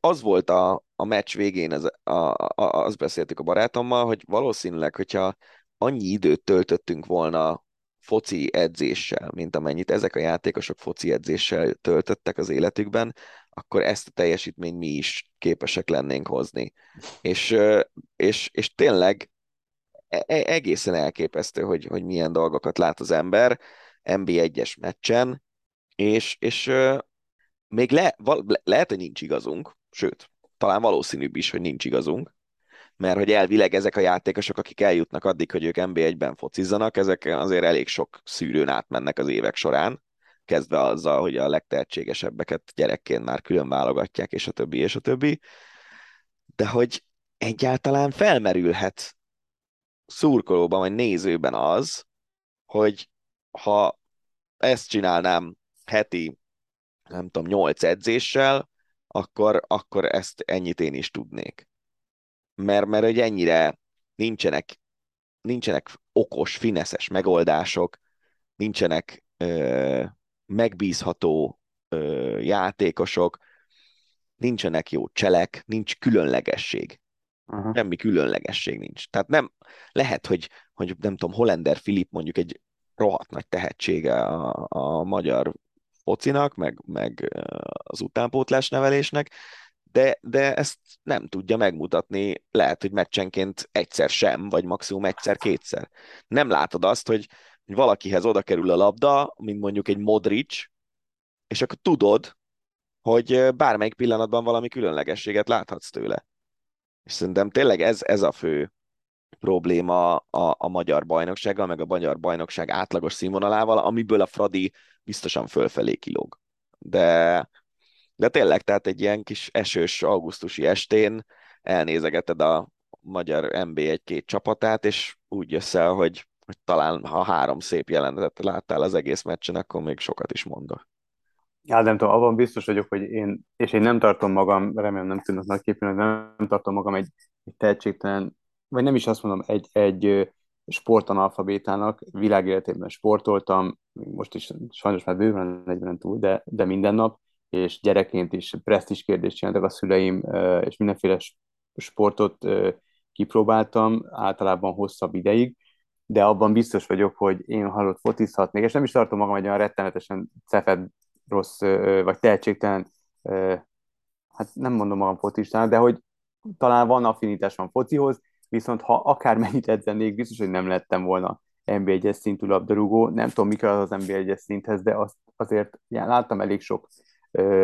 az volt a, a meccs végén, az, a, a, azt beszéltük a barátommal, hogy valószínűleg, hogyha annyi időt töltöttünk volna foci edzéssel, mint amennyit ezek a játékosok foci edzéssel töltöttek az életükben, akkor ezt a teljesítményt mi is képesek lennénk hozni. És, és, és tényleg e, e, egészen elképesztő, hogy, hogy milyen dolgokat lát az ember NB1-es meccsen, és, és még le, val, le, lehet, hogy nincs igazunk, sőt, talán valószínűbb is, hogy nincs igazunk, mert hogy elvileg ezek a játékosok, akik eljutnak addig, hogy ők NB1-ben focizzanak, ezek azért elég sok szűrőn átmennek az évek során, kezdve azzal, hogy a legtehetségesebbeket gyerekként már külön válogatják, és a többi, és a többi. De hogy egyáltalán felmerülhet szurkolóban, vagy nézőben az, hogy ha ezt csinálnám heti, nem tudom, nyolc edzéssel, akkor, akkor ezt ennyit én is tudnék. Mert, mert hogy ennyire nincsenek, nincsenek okos, fineszes megoldások, nincsenek ö, megbízható ö, játékosok, nincsenek jó cselek, nincs különlegesség. Aha. Semmi különlegesség nincs. Tehát nem, lehet, hogy, hogy nem tudom, Hollander Filip mondjuk egy rohadt nagy tehetsége a, a magyar focinak, meg, meg az utánpótlás nevelésnek, de, de ezt nem tudja megmutatni, lehet, hogy meccsenként egyszer sem, vagy maximum egyszer-kétszer. Nem látod azt, hogy, hogy valakihez oda kerül a labda, mint mondjuk egy Modric, és akkor tudod, hogy bármelyik pillanatban valami különlegességet láthatsz tőle. És szerintem tényleg ez, ez a fő probléma a, a magyar bajnoksággal, meg a magyar bajnokság átlagos színvonalával, amiből a Fradi biztosan fölfelé kilóg. De, de tényleg, tehát egy ilyen kis esős augusztusi estén elnézegeted a magyar MB egy-két csapatát, és úgy jössz el, hogy, hogy talán ha három szép jelenetet láttál az egész meccsen, akkor még sokat is mondok. Hát nem tudom, abban biztos vagyok, hogy én, és én nem tartom magam, remélem nem tűnök nagyképpen, hogy nem tartom magam egy, egy tehetségtelen, vagy nem is azt mondom, egy, egy sportanalfabétának, világéletében sportoltam, most is sajnos már bőven 40 túl, de, de minden nap, és gyerekként is presztis kérdést csináltak a szüleim, és mindenféle sportot kipróbáltam, általában hosszabb ideig, de abban biztos vagyok, hogy én halott focizhatnék, és nem is tartom magam egy olyan rettenetesen cefed rossz, vagy tehetségtelen, hát nem mondom magam focistának, de hogy talán van affinitásom focihoz, viszont ha akármennyit edzenék, biztos, hogy nem lettem volna NB1-es szintű labdarúgó. Nem tudom, mikor az az NB1-es szinthez, de azt azért láttam elég sok,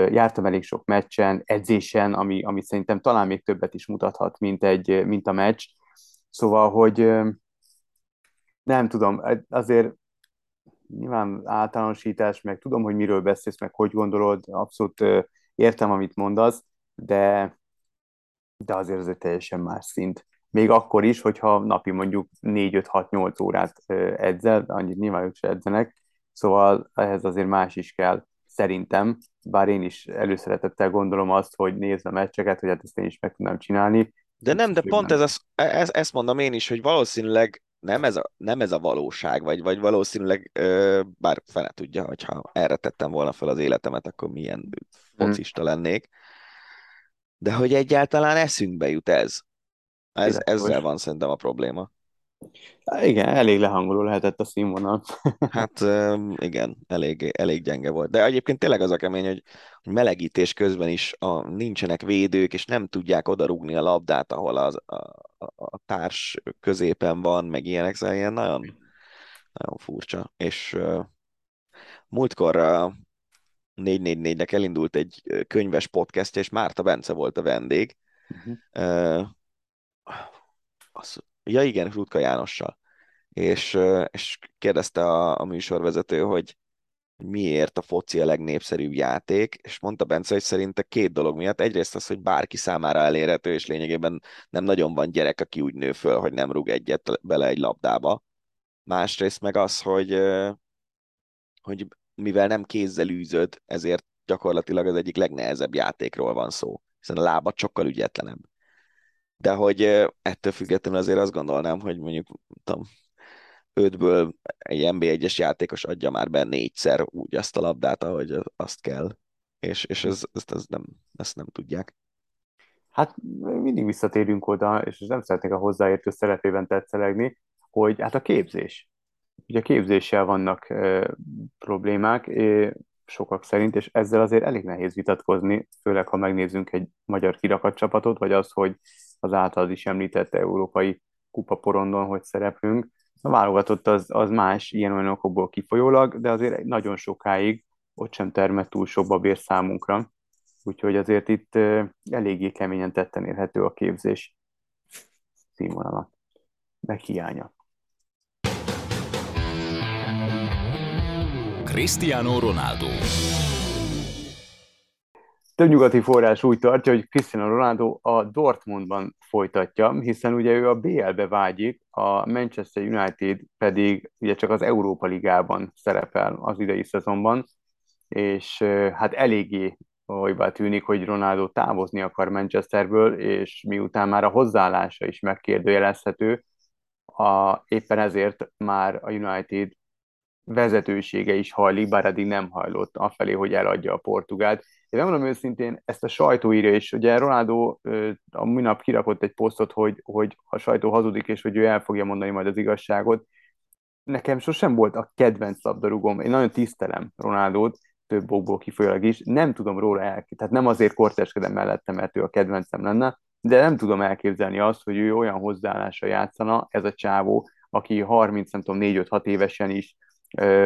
jártam elég sok meccsen, edzésen, ami, ami szerintem talán még többet is mutathat, mint, egy, mint a meccs. Szóval, hogy nem tudom, azért nyilván általánosítás, meg tudom, hogy miről beszélsz, meg hogy gondolod, abszolút értem, amit mondasz, de, de azért ez egy teljesen más szint. Még akkor is, hogyha napi mondjuk 4-5-6-8 órát edzel, annyit nyilván ők se edzenek, szóval ehhez azért más is kell, szerintem, bár én is előszeretettel gondolom azt, hogy nézve a meccseket, hogy hát ezt én is meg tudnám csinálni. De nem, de pont ez, az, ez, ezt mondom én is, hogy valószínűleg nem ez a, nem ez a valóság, vagy, vagy valószínűleg, ö, bár fene tudja, hogyha erre tettem volna fel az életemet, akkor milyen focista lennék. De hogy egyáltalán eszünkbe jut ez. Ez ezzel van szerintem a probléma. Igen, elég lehangoló lehetett a színvonal. hát igen, elég, elég gyenge volt. De egyébként tényleg az a kemény, hogy melegítés közben is a, nincsenek védők, és nem tudják odarúgni a labdát, ahol az, a, a, a társ középen van, meg ilyenek, szóval ilyen nagyon, nagyon furcsa. És múltkor uh, 444-nek elindult egy könyves podcast, és Márta Bence volt a vendég. Uh-huh. Az, Ja igen, Rutka Jánossal. És, és kérdezte a, a műsorvezető, hogy miért a foci a legnépszerűbb játék, és mondta Bence, hogy szerinte két dolog miatt. Egyrészt az, hogy bárki számára elérhető, és lényegében nem nagyon van gyerek, aki úgy nő föl, hogy nem rúg egyet bele egy labdába. Másrészt meg az, hogy, hogy mivel nem kézzel űzöd, ezért gyakorlatilag az egyik legnehezebb játékról van szó, hiszen a lábad sokkal ügyetlenebb de hogy ettől függetlenül azért azt gondolnám, hogy mondjuk tudom, ötből egy NB1-es játékos adja már be négyszer úgy azt a labdát, ahogy azt kell. És, és ez, ezt, ezt, nem, ezt nem tudják. Hát mindig visszatérünk oda, és nem szeretnék a hozzáértő szerepében tetszelegni, hogy hát a képzés. Ugye a képzéssel vannak e, problémák, e, sokak szerint, és ezzel azért elég nehéz vitatkozni, főleg ha megnézzünk egy magyar kirakat csapatot, vagy az, hogy az általad is említett európai kupaporondon, hogy szereplünk. A válogatott az, az más ilyen olyan okokból kifolyólag, de azért nagyon sokáig ott sem termett túl sok babér számunkra. Úgyhogy azért itt eléggé keményen tetten érhető a képzés színvonala, meg hiánya. Cristiano Ronaldo több nyugati forrás úgy tartja, hogy Cristiano Ronaldo a Dortmundban folytatja, hiszen ugye ő a BL-be vágyik, a Manchester United pedig ugye csak az Európa Ligában szerepel az idei szezonban, és hát eléggé olybá tűnik, hogy Ronaldo távozni akar Manchesterből, és miután már a hozzáállása is megkérdőjelezhető, a, éppen ezért már a United vezetősége is hajlik, bár eddig nem hajlott afelé, hogy eladja a Portugált. Én megmondom őszintén, ezt a sajtó írja, és ugye Ronaldo a minap kirakott egy posztot, hogy, hogy a sajtó hazudik, és hogy ő el fogja mondani majd az igazságot. Nekem sosem volt a kedvenc labdarúgom. Én nagyon tisztelem Ronaldót, több okból kifolyólag is. Nem tudom róla elképzelni, tehát nem azért korteskedem mellettem, mert ő a kedvencem lenne, de nem tudom elképzelni azt, hogy ő olyan hozzáállásra játszana, ez a csávó, aki 30, nem tudom, 4-5-6 évesen is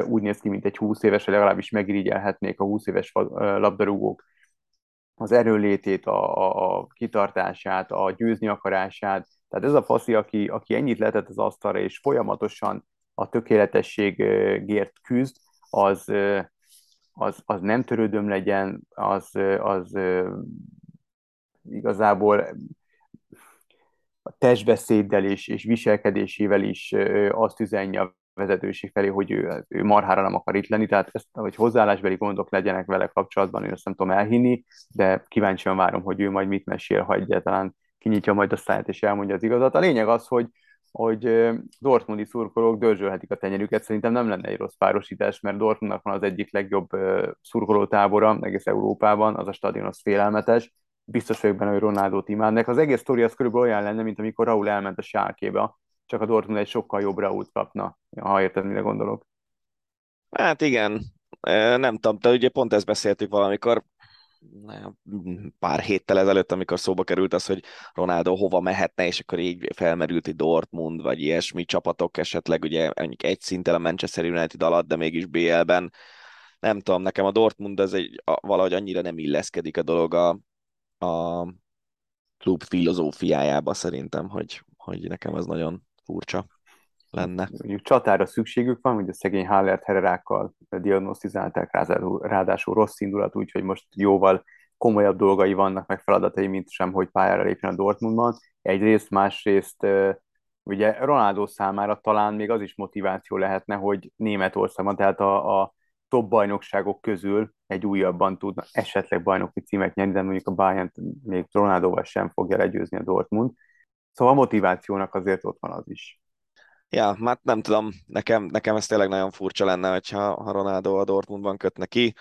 úgy néz ki, mint egy 20 éves, vagy legalábbis megirigyelhetnék a 20 éves labdarúgók az erőlétét, a, a, a kitartását, a győzni akarását. Tehát ez a faszi, aki, aki ennyit letett az asztalra, és folyamatosan a tökéletességért küzd, az, az, az nem törődöm legyen, az, az igazából a testbeszéddel és, és viselkedésével is azt üzenje a vezetőség felé, hogy ő, ő marhára nem akar itt lenni, tehát ezt, hogy hozzáállásbeli gondok legyenek vele kapcsolatban, én ezt nem tudom elhinni, de kíváncsian várom, hogy ő majd mit mesél, ha egyáltalán kinyitja majd a száját és elmondja az igazat. A lényeg az, hogy, hogy Dortmundi szurkolók dörzsölhetik a tenyerüket, szerintem nem lenne egy rossz párosítás, mert Dortmundnak van az egyik legjobb szurkolótábora egész Európában, az a stadion az félelmetes, biztos vagyok benne, hogy Ronaldo-t imádnak. Az egész sztori az körülbelül olyan lenne, mint amikor Raúl elment a sárkébe, csak a Dortmund egy sokkal jobb Raúlt kapna, ha érted, mire gondolok. Hát igen, nem tudom, de ugye pont ezt beszéltük valamikor, pár héttel ezelőtt, amikor szóba került az, hogy Ronaldo hova mehetne, és akkor így felmerült egy Dortmund, vagy ilyesmi csapatok esetleg, ugye egy szinten a Manchester United alatt, de mégis BL-ben. Nem tudom, nekem a Dortmund ez egy, valahogy annyira nem illeszkedik a dolog a, a klub filozófiájába szerintem, hogy, hogy nekem ez nagyon furcsa lenne. Mondjuk csatára szükségük van, hogy a szegény Hallert hererákkal diagnosztizálták, ráadásul rossz indulat, úgyhogy most jóval komolyabb dolgai vannak, meg feladatai, mint sem, hogy pályára lépjen a Dortmundban. Egyrészt, másrészt ugye Ronaldo számára talán még az is motiváció lehetne, hogy Németországban, tehát a, a top bajnokságok közül egy újabban tudna esetleg bajnoki címet nyerni, de mondjuk a Bayern még Ronaldoval sem fogja legyőzni a Dortmund. Szóval a motivációnak azért ott van az is. Ja, hát nem tudom, nekem, nekem ez tényleg nagyon furcsa lenne, hogyha ha Ronaldo a Dortmundban kötne ki.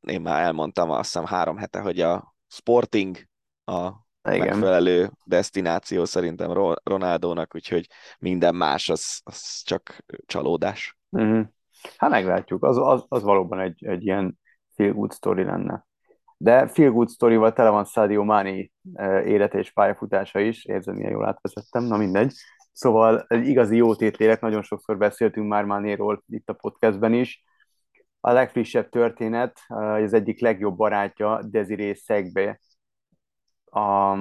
Én már elmondtam azt hiszem három hete, hogy a Sporting a Igen. megfelelő destináció szerintem Ronaldónak, úgyhogy minden más az, az csak csalódás. Uh-huh. Hát meglátjuk, az, az, az valóban egy, egy ilyen feel good story lenne. De feel good story tele van Sadio Mani eh, élete és pályafutása is, érzem, milyen jól átvezettem, na mindegy. Szóval egy igazi jó tétlélek, nagyon sokszor beszéltünk már Mánéról itt a podcastben is. A legfrissebb történet, eh, az egyik legjobb barátja, Desiree Szegbe, a,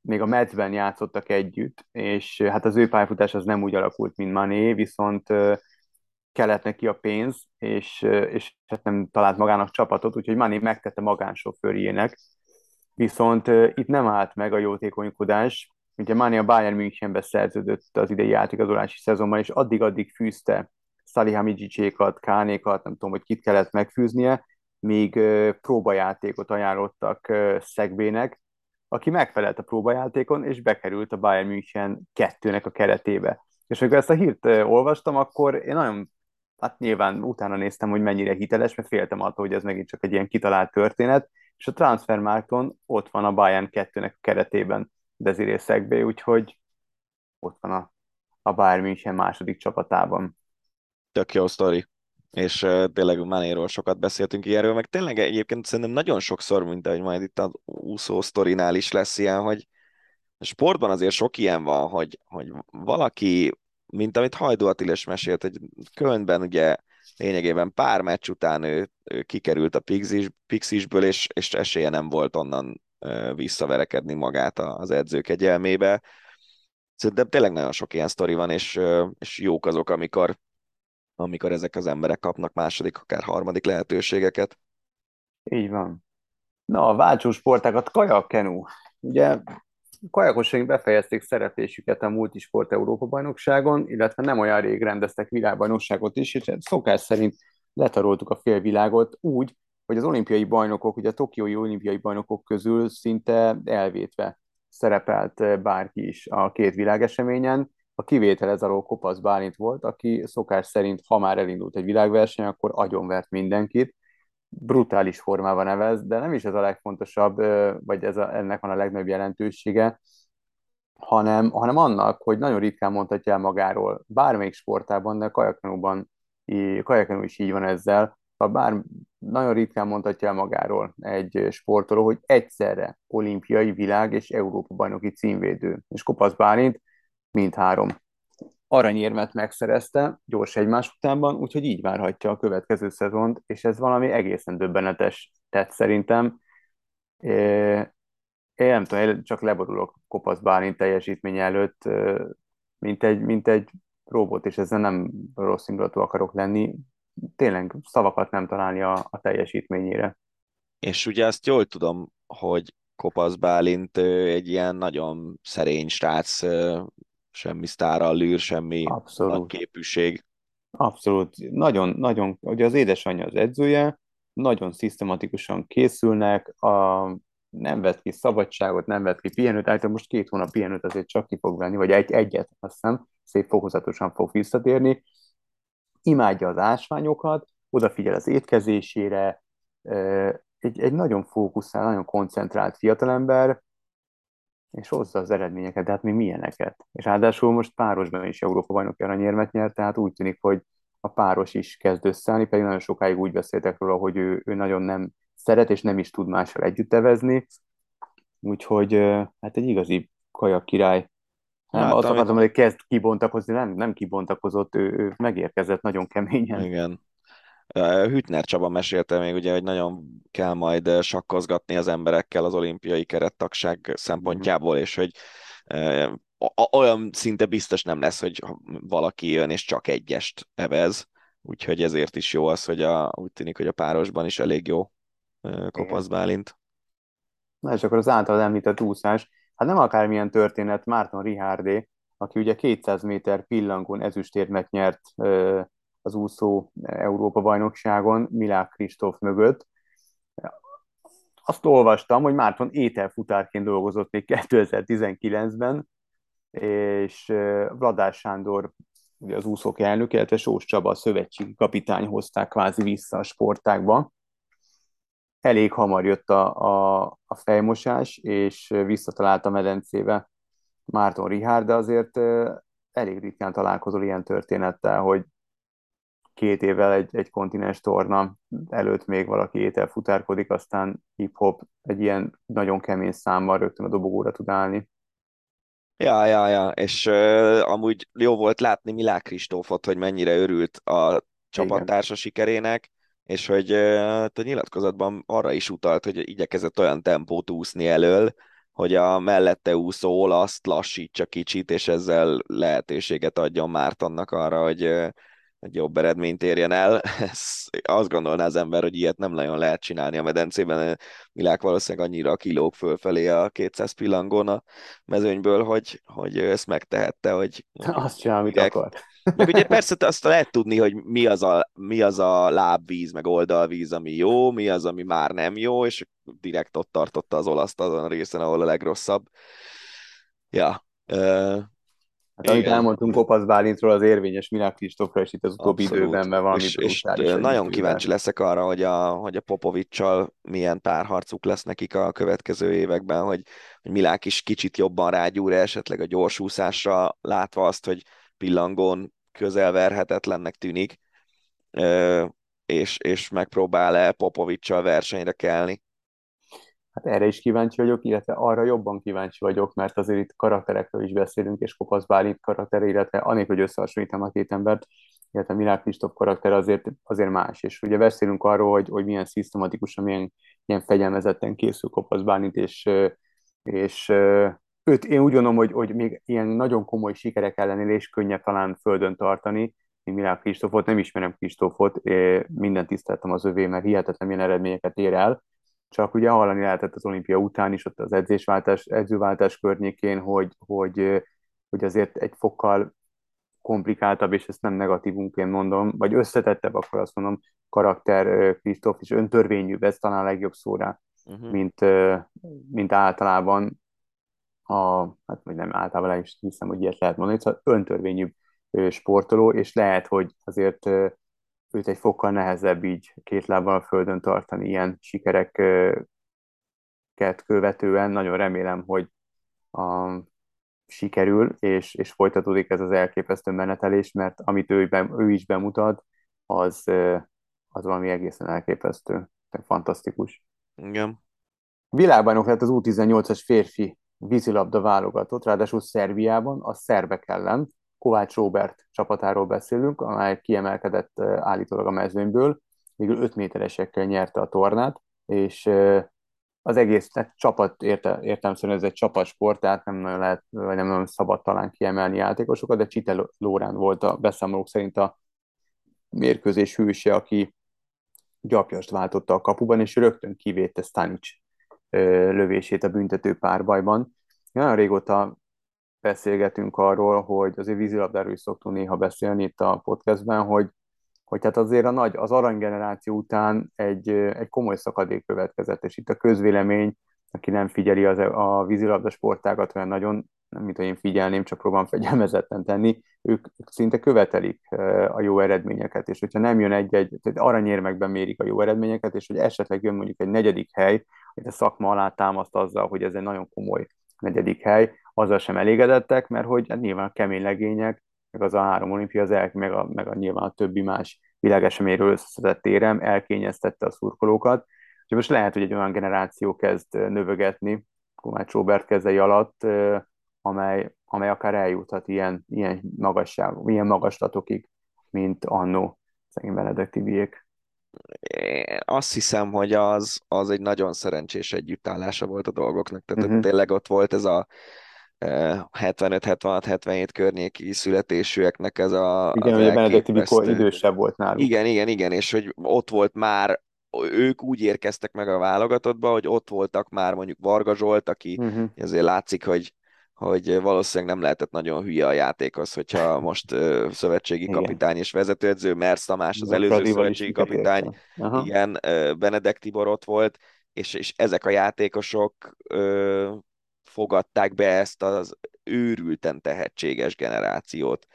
még a Metsben játszottak együtt, és hát az ő pályafutás az nem úgy alakult, mint Mané, viszont eh, kellett neki a pénz, és, és hát nem talált magának csapatot, úgyhogy Mani megtette magánsofőrjének. Viszont itt nem állt meg a jótékonykodás. Ugye Mani a Bayern Münchenbe szerződött az idei átigazolási szezonban, és addig-addig fűzte Salihamidzsicsékat, Kánékat, nem tudom, hogy kit kellett megfűznie, míg próbajátékot ajánlottak Szegbének, aki megfelelt a próbajátékon, és bekerült a Bayern München kettőnek a keretébe. És amikor ezt a hírt olvastam, akkor én nagyon hát nyilván utána néztem, hogy mennyire hiteles, mert féltem attól, hogy ez megint csak egy ilyen kitalált történet, és a Transfermarkton ott van a Bayern 2-nek a keretében Desiree Szegbe, úgyhogy ott van a, a Bayern München második csapatában. Tök jó sztori. És tényleg Manéról sokat beszéltünk ilyenről, meg tényleg egyébként szerintem nagyon sokszor, mint ahogy majd itt a úszó sztorinál is lesz ilyen, hogy sportban azért sok ilyen van, hogy, hogy valaki mint amit Hajdó Attiles mesélt, hogy Kölnben ugye lényegében pár meccs után ő, ő kikerült a Pixis, Pixisből, és, és esélye nem volt onnan visszaverekedni magát az edzők egyelmébe. Szerintem tényleg nagyon sok ilyen sztori van, és, és jók azok, amikor, amikor ezek az emberek kapnak második, akár harmadik lehetőségeket. Így van. Na, a váltsó sportákat, kajak-kenú. Ugye kajakosaink befejezték szereplésüket a Multisport Európa bajnokságon, illetve nem olyan rég rendeztek világbajnokságot is, és szokás szerint letaroltuk a félvilágot úgy, hogy az olimpiai bajnokok, ugye a tokiói olimpiai bajnokok közül szinte elvétve szerepelt bárki is a két világeseményen. A kivétel ez alól Kopasz Bálint volt, aki szokás szerint, ha már elindult egy világverseny, akkor agyonvert mindenkit, brutális formában nevez, de nem is ez a legfontosabb, vagy ez a, ennek van a legnagyobb jelentősége, hanem, hanem annak, hogy nagyon ritkán mondhatja el magáról bármelyik sportában, de kajakenúban, kajakenú is így van ezzel, ha bár nagyon ritkán mondhatja el magáról egy sportoló, hogy egyszerre olimpiai, világ és Európa bajnoki címvédő. És Kopasz Bálint mindhárom aranyérmet megszerezte gyors egymás utánban, úgyhogy így várhatja a következő szezont, és ez valami egészen döbbenetes tett szerintem. Én nem tudom, csak leborulok Kopasz Bálint teljesítmény előtt, mint egy, mint egy robot, és ezzel nem rossz indulatú akarok lenni. Tényleg szavakat nem találni a, a teljesítményére. És ugye azt jól tudom, hogy Kopasz Bálint egy ilyen nagyon szerény srác, semmi sztárallűr, semmi Abszolút. képűség. Abszolút. Nagyon, nagyon, ugye az édesanyja az edzője, nagyon szisztematikusan készülnek, a, nem vett ki szabadságot, nem vett ki pihenőt, általában most két hónap pihenőt azért csak ki fog venni, vagy egy, egyet, azt hiszem, szép fokozatosan fog visszatérni. Imádja az ásványokat, odafigyel az étkezésére, egy, egy nagyon fókuszál, nagyon koncentrált fiatalember, és hozza az eredményeket, de hát mi milyeneket. És ráadásul most párosban is Európa bajnoki aranyérmet nyert, tehát úgy tűnik, hogy a páros is kezd összeállni, pedig nagyon sokáig úgy beszéltek róla, hogy ő, ő nagyon nem szeret, és nem is tud mással együtt evezni. Úgyhogy hát egy igazi kajak király. Nem, hát, azt amit... akartam, hogy kezd kibontakozni, nem, nem kibontakozott, ő, ő megérkezett nagyon keményen. Igen. Hütner Csaba mesélte még ugye, hogy nagyon kell majd sakkozgatni az emberekkel az olimpiai kerettagság szempontjából, és hogy olyan szinte biztos nem lesz, hogy valaki jön és csak egyest evez, úgyhogy ezért is jó az, hogy a, úgy tűnik, hogy a párosban is elég jó Kopasz Bálint. Na és akkor az által említett úszás, hát nem akármilyen történet, Márton Rihárdé, aki ugye 200 méter pillangón ezüstérmet nyert az úszó Európa bajnokságon Milák Kristóf mögött. Azt olvastam, hogy Márton ételfutárként dolgozott még 2019-ben, és Vladás Sándor, ugye az úszók elnök, illetve Sós Csaba, a szövetségi kapitány hozták kvázi vissza a sportákba. Elég hamar jött a, a, a fejmosás, és visszatalált a medencébe Márton Rihár, de azért elég ritkán találkozol ilyen történettel, hogy két évvel egy, egy kontinens torna előtt még valaki étel futárkodik, aztán hip-hop egy ilyen nagyon kemény számmal rögtön a dobogóra tud állni. Ja, ja, ja, és uh, amúgy jó volt látni Milák Kristófot, hogy mennyire örült a csapattársa sikerének, és hogy uh, a nyilatkozatban arra is utalt, hogy igyekezett olyan tempót úszni elől, hogy a mellette úszó olaszt lassítsa kicsit, és ezzel lehetőséget adjon Mártonnak arra, hogy egy jobb eredményt érjen el. Ez, azt gondolná az ember, hogy ilyet nem nagyon lehet csinálni a medencében. Milák valószínűleg annyira kilóg fölfelé a 200 pillangón a mezőnyből, hogy, hogy ezt megtehette, hogy... Azt csinál, amit akar. Meg ugye persze azt lehet tudni, hogy mi az, a, mi az a lábvíz, meg oldalvíz, ami jó, mi az, ami már nem jó, és direkt ott tartotta az olaszt azon a részen, ahol a legrosszabb. Ja, Hát amit elmondtunk Kopasz Bálintról, az érvényes Milák Kristófra, és itt az utóbbi időben, mert valami és, és nagyon kíváncsi leszek arra, hogy a, hogy a Popovicsal milyen párharcuk lesz nekik a következő években, hogy, hogy Milák is kicsit jobban rágyúr esetleg a gyorsúszásra, látva azt, hogy pillangón közelverhetetlennek tűnik, és, és megpróbál-e Popovicsal versenyre kelni. Hát erre is kíváncsi vagyok, illetve arra jobban kíváncsi vagyok, mert azért itt karakterekről is beszélünk, és Kopasz Bálint karaktere, illetve anélkül, hogy összehasonlítom a két embert, illetve Milák Kristóf karakter azért, azért más. És ugye beszélünk arról, hogy, hogy milyen szisztematikusan, milyen, milyen fegyelmezetten készül Kopasz Bálint, és, és őt én úgy gondolom, hogy, hogy még ilyen nagyon komoly sikerek ellenére is könnyebb talán földön tartani, mint Milák Kristófot, nem ismerem Kristófot, minden tiszteltem az övé, mert hihetetlen milyen eredményeket ér el, csak ugye hallani lehetett az olimpia után is, ott az edzésváltás, edzőváltás környékén, hogy, hogy, hogy azért egy fokkal komplikáltabb, és ezt nem negatívunként mondom, vagy összetettebb, akkor azt mondom, karakter Kristóf, és öntörvényűbb, ez talán a legjobb szóra, uh-huh. mint, mint általában a, hát vagy nem általában is hiszem, hogy ilyet lehet mondani, szóval öntörvényűbb sportoló, és lehet, hogy azért őt egy fokkal nehezebb így két lábbal a földön tartani ilyen sikereket követően. Nagyon remélem, hogy a, sikerül, és, és folytatódik ez az elképesztő menetelés, mert amit ő, ő is bemutat, az, az valami egészen elképesztő, fantasztikus. Igen. Világbajnok lett az U18-as férfi vízilabda válogatott, ráadásul Szerbiában, a szerbek ellen, Kovács Robert csapatáról beszélünk, amely kiemelkedett állítólag a mezőnyből, végül 5 méteresekkel nyerte a tornát, és az egész tehát csapat érte, értelmszerűen ez egy csapatsport, tehát nem nagyon lehet, vagy nem nagyon szabad talán kiemelni játékosokat, de Csite Lórán volt a beszámolók szerint a mérkőzés hőse, aki gyapjast váltotta a kapuban, és rögtön kivédte Stanic lövését a büntető párbajban. Nagyon régóta beszélgetünk arról, hogy azért vízilabdáról is szoktunk néha beszélni itt a podcastben, hogy, hogy hát azért a nagy, az aranygeneráció után egy, egy komoly szakadék következett, és itt a közvélemény, aki nem figyeli az, a vízilabda sportágat olyan nagyon, nem mint hogy én figyelném, csak próbálom fegyelmezetten tenni, ők szinte követelik a jó eredményeket, és hogyha nem jön egy-egy, tehát aranyérmekben mérik a jó eredményeket, és hogy esetleg jön mondjuk egy negyedik hely, hogy a szakma alá támaszt azzal, hogy ez egy nagyon komoly negyedik hely, azzal sem elégedettek, mert hogy hát nyilván a kemény legények, meg az a három olimpia, az el, meg, a, meg a nyilván a többi más világeseményről összeszedett érem elkényeztette a szurkolókat. Úgyhogy most lehet, hogy egy olyan generáció kezd növögetni Kovács Robert kezei alatt, amely, amely akár eljuthat ilyen, ilyen, magasság, ilyen magaslatokig, mint annó szegény Benedek Tibiék. Azt hiszem, hogy az, az egy nagyon szerencsés együttállása volt a dolgoknak. Tehát uh-huh. tényleg ott volt ez a 75-76-77 környéki születésűeknek ez a Igen, hogy a Benedek mikor idősebb volt náluk. Igen, igen, igen, és hogy ott volt már ők úgy érkeztek meg a válogatottba, hogy ott voltak már mondjuk Varga Zsolt, aki uh-huh. azért látszik, hogy hogy valószínűleg nem lehetett nagyon hülye a játékhoz, hogyha most uh, szövetségi igen. kapitány és vezetőedző, Mersz Tamás az előző szövetségi kapitány, igen, uh, Benedek Tibor ott volt, és, és ezek a játékosok uh, fogadták be ezt az őrülten tehetséges generációt.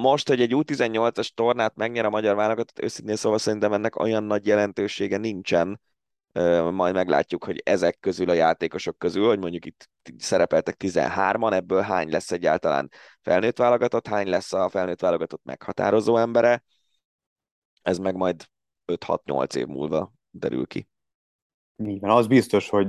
Most, hogy egy U18-as tornát megnyer a magyar válogatott, őszintén szóval szerintem ennek olyan nagy jelentősége nincsen, majd meglátjuk, hogy ezek közül a játékosok közül, hogy mondjuk itt szerepeltek 13-an, ebből hány lesz egyáltalán felnőtt válogatott, hány lesz a felnőtt válogatott meghatározó embere, ez meg majd 5-6-8 év múlva derül ki. Így van, az biztos, hogy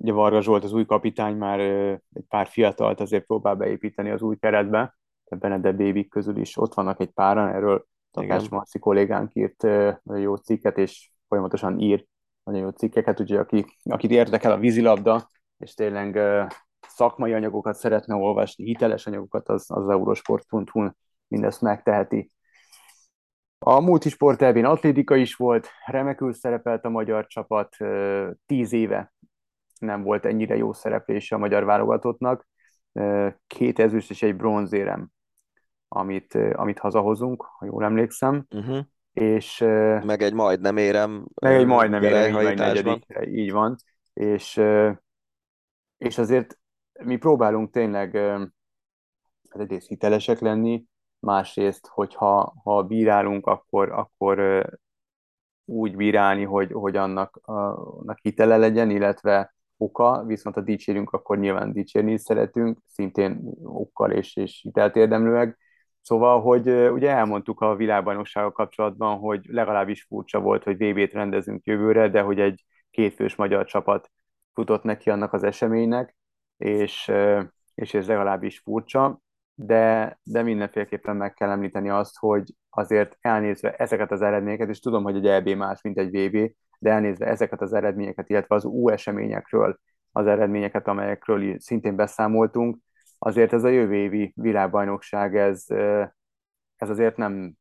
Ugye Varga Zsolt az új kapitány már egy pár fiatalt azért próbál beépíteni az új keretbe, Benedek Bévik közül is ott vannak egy páran, erről Takás Marci kollégánk írt nagyon jó cikket, és folyamatosan ír nagyon jó cikkeket, úgyhogy aki, akit érdekel a vízilabda, és tényleg szakmai anyagokat szeretne olvasni, hiteles anyagokat, az, az eurosport.hu mindezt megteheti. A multisport elvén atlétika is volt, remekül szerepelt a magyar csapat, tíz éve nem volt ennyire jó szereplése a magyar válogatottnak. Két ezüst és egy bronzérem, amit, amit hazahozunk, ha jól emlékszem. Uh-huh. És, meg egy majdnem érem. Meg egy majdnem érem, így, negyedik, így van. És, és azért mi próbálunk tényleg hát egyrészt hitelesek lenni, másrészt, hogyha ha bírálunk, akkor, akkor úgy bírálni, hogy, hogy annak, annak hitele legyen, illetve oka, viszont ha dicsérünk, akkor nyilván dicsérni is szeretünk, szintén okkal és, és hitelt érdemlőleg. Szóval, hogy ugye elmondtuk a világbajnoksággal kapcsolatban, hogy legalábbis furcsa volt, hogy VB-t rendezünk jövőre, de hogy egy kétfős magyar csapat futott neki annak az eseménynek, és, és ez legalábbis furcsa, de, de mindenféleképpen meg kell említeni azt, hogy azért elnézve ezeket az eredményeket, és tudom, hogy egy EB más, mint egy VB, de elnézve ezeket az eredményeket, illetve az U eseményekről az eredményeket, amelyekről szintén beszámoltunk, azért ez a jövő évi világbajnokság, ez, ez azért nem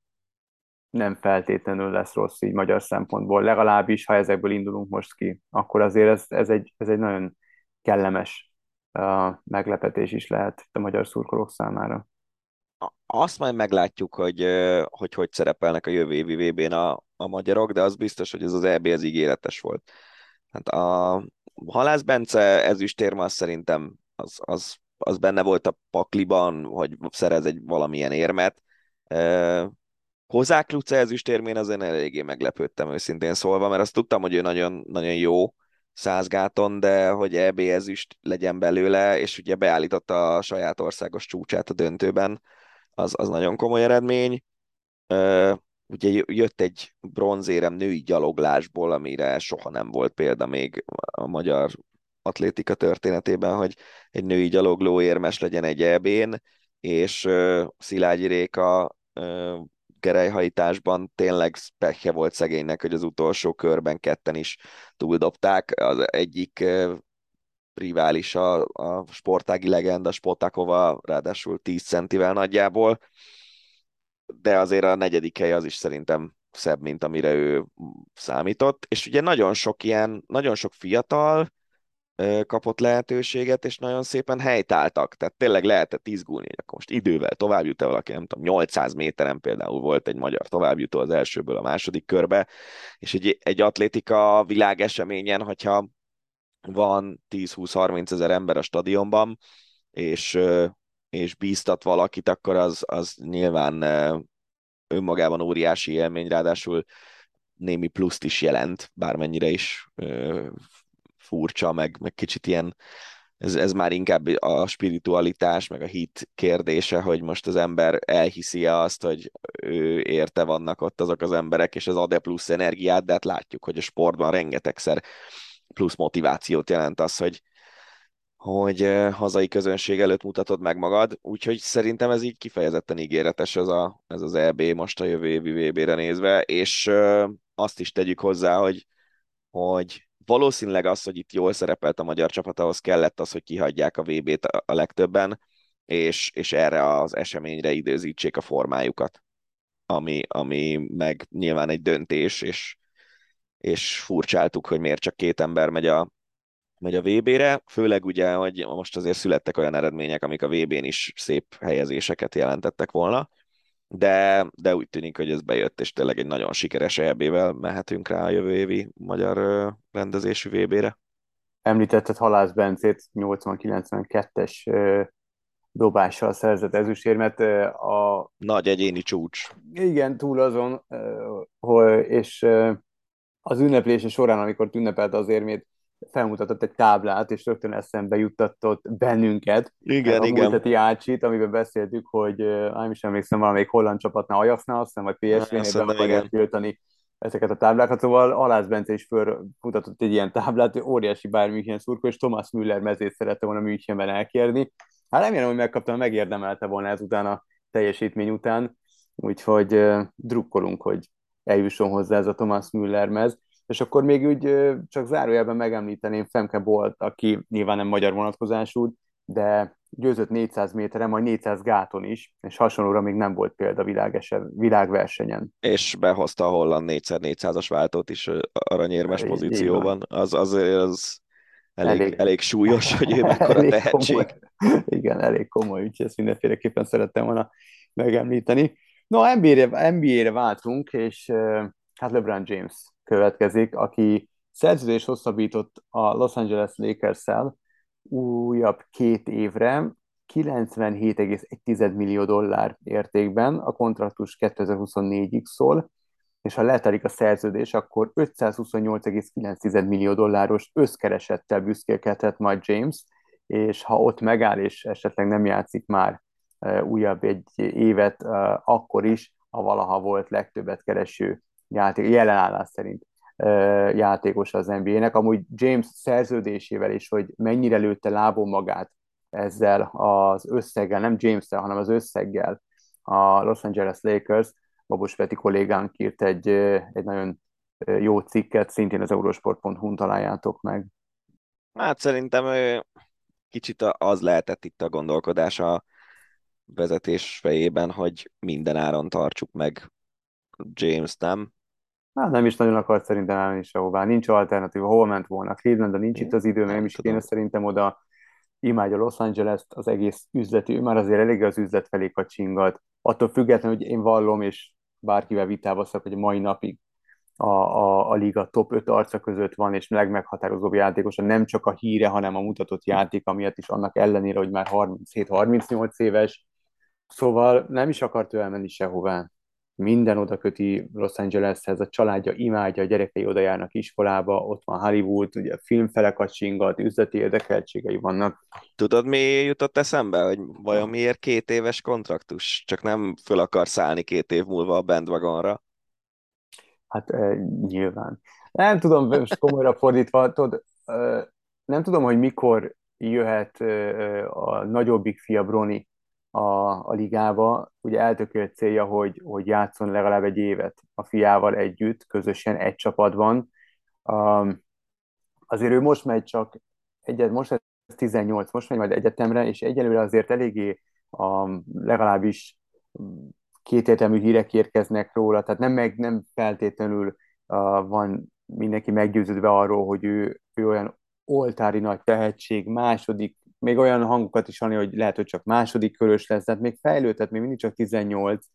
nem feltétlenül lesz rossz így magyar szempontból, legalábbis, ha ezekből indulunk most ki, akkor azért ez, ez, egy, ez egy nagyon kellemes uh, meglepetés is lehet a magyar szurkolók számára. Azt majd meglátjuk, hogy hogy, hogy szerepelnek a jövő évi vb n a, a magyarok, de az biztos, hogy ez az EB az ígéretes volt. Hát a Halász Bence ezüstérme az szerintem az, az, az benne volt a pakliban, hogy szerez egy valamilyen érmet. Hozák Luce ezüstérmén azért eléggé meglepődtem őszintén szólva, mert azt tudtam, hogy ő nagyon, nagyon jó százgáton, de hogy EB ezüst legyen belőle, és ugye beállította a saját országos csúcsát a döntőben, az, az nagyon komoly eredmény. Ugye jött egy bronzérem női gyaloglásból, amire soha nem volt példa még a magyar atlétika történetében, hogy egy női gyalogló érmes legyen egy EB-n, és Szilágyi Réka gerelyhajtásban tényleg pekje volt szegénynek, hogy az utolsó körben ketten is túldobták. Az egyik rivális a, a sportági legenda Spotakova, ráadásul 10 centivel nagyjából, de azért a negyedik hely az is szerintem szebb, mint amire ő számított, és ugye nagyon sok ilyen, nagyon sok fiatal kapott lehetőséget, és nagyon szépen helytáltak, tehát tényleg lehetett izgulni, hogy akkor most idővel tovább jut-e valaki, nem tudom, 800 méteren például volt egy magyar továbbjutó az elsőből a második körbe, és egy, egy atlétika világeseményen, hogyha van 10-20-30 ezer ember a stadionban, és, és bíztat valakit, akkor az, az nyilván önmagában óriási élmény, ráadásul némi pluszt is jelent, bármennyire is furcsa, meg, meg kicsit ilyen, ez, ez már inkább a spiritualitás, meg a hit kérdése, hogy most az ember elhiszi -e azt, hogy ő érte vannak ott azok az emberek, és ez ad-e plusz energiát, de hát látjuk, hogy a sportban rengetegszer plusz motivációt jelent az, hogy, hogy hazai közönség előtt mutatod meg magad, úgyhogy szerintem ez így kifejezetten ígéretes ez, a, ez az EB most a jövő évi VB-re nézve, és azt is tegyük hozzá, hogy, hogy valószínűleg az, hogy itt jól szerepelt a magyar csapat, ahhoz kellett az, hogy kihagyják a VB-t a legtöbben, és, és erre az eseményre időzítsék a formájukat, ami, ami meg nyilván egy döntés, és, és furcsáltuk, hogy miért csak két ember megy a, megy a VB-re, főleg ugye, hogy most azért születtek olyan eredmények, amik a VB-n is szép helyezéseket jelentettek volna, de, de úgy tűnik, hogy ez bejött, és tényleg egy nagyon sikeres EB-vel mehetünk rá a jövő évi magyar rendezésű VB-re. Említetted Halász Bencét 80-92-es dobással szerzett ezüstérmet. A... Nagy egyéni csúcs. Igen, túl azon, és az ünneplése során, amikor ünnepelte az érmét, felmutatott egy táblát, és rögtön eszembe juttatott bennünket. Igen, a igen. múlteti Ácsit, amiben beszéltük, hogy nem is emlékszem, valamelyik holland csapatnál, Ajaxnál, azt hiszem, vagy PSV-nél akarják tiltani ezeket a táblákat, szóval Alász Bence is felmutatott egy ilyen táblát, óriási Bayern München szurkó, és Thomas Müller mezét szerette volna Münchenben elkérni. Hát remélem, hogy megkaptam, megérdemelte volna ezután a teljesítmény után, úgyhogy drukkolunk, hogy eljusson hozzá ez a Thomas Müller mez. És akkor még úgy csak zárójelben megemlíteném Femke Bolt, aki nyilván nem magyar vonatkozású, de győzött 400 méteren, majd 400 gáton is, és hasonlóra még nem volt példa világesen, világversenyen. És behozta a holland 4x400-as váltót is aranyérmes Így, pozícióban. Az, az, az elég, elég, elég súlyos, hogy ő mekkora tehetség. Komoly. Igen, elég komoly, úgyhogy ezt mindenféleképpen szerettem volna megemlíteni. No, NBA-re, NBA-re váltunk, és hát LeBron James következik, aki szerződés hosszabbított a Los Angeles Lakers-szel újabb két évre, 97,1 millió dollár értékben, a kontraktus 2024-ig szól, és ha letelik a szerződés, akkor 528,9 millió dolláros összkeresettel büszkélkedhet majd James, és ha ott megáll, és esetleg nem játszik már e, újabb egy évet, e, akkor is a valaha volt legtöbbet kereső játék, jelenállás szerint játékos az NBA-nek. Amúgy James szerződésével is, hogy mennyire lőtte lábon magát ezzel az összeggel, nem james hanem az összeggel a Los Angeles Lakers, Babos Peti kollégánk írt egy, egy nagyon jó cikket, szintén az eurosport.hu-n találjátok meg. Hát szerintem kicsit az lehetett itt a gondolkodás a vezetés fejében, hogy minden áron tartsuk meg James, nem? Hát nem is nagyon akart szerintem elmenni sehová. Nincs alternatíva. Hol ment volna? Cleveland, de nincs itt az idő, nem is tudom. kéne szerintem oda. Imádja Los Angeles-t, az egész üzleti, ő már azért elég az üzlet felé kacsingat. Attól függetlenül, hogy én vallom, és bárkivel vitába szak, hogy mai napig a, a, a liga top 5 arca között van, és legmeghatározóbb játékosa nem csak a híre, hanem a mutatott játék, miatt is annak ellenére, hogy már 37-38 éves. Szóval nem is akart ő elmenni sehová. Minden oda köti Los Angeleshez, a családja imádja, a gyerekei oda járnak iskolába, ott van Hollywood, ugye filmfele kacsingat, üzleti érdekeltségei vannak. Tudod, mi jutott eszembe, hogy vajon miért két éves kontraktus? Csak nem föl akar szállni két év múlva a bandwagonra. Hát e, nyilván. Nem tudom, most komolyra fordítva, tudod, e, nem tudom, hogy mikor jöhet e, a nagyobbik fia Broni a, a ligába. Ugye eltökélt célja, hogy, hogy játszon legalább egy évet a fiával együtt, közösen egy csapatban. Um, azért ő most megy csak egyet, most ez 18, most megy majd egyetemre, és egyelőre azért eléggé um, legalábbis kétértelmű hírek érkeznek róla, tehát nem, meg, nem feltétlenül uh, van mindenki meggyőződve arról, hogy ő, ő olyan oltári nagy tehetség, második, még olyan hangokat is hallani, hogy lehet, hogy csak második körös lesz, tehát még fejlődhet, még mindig csak 18,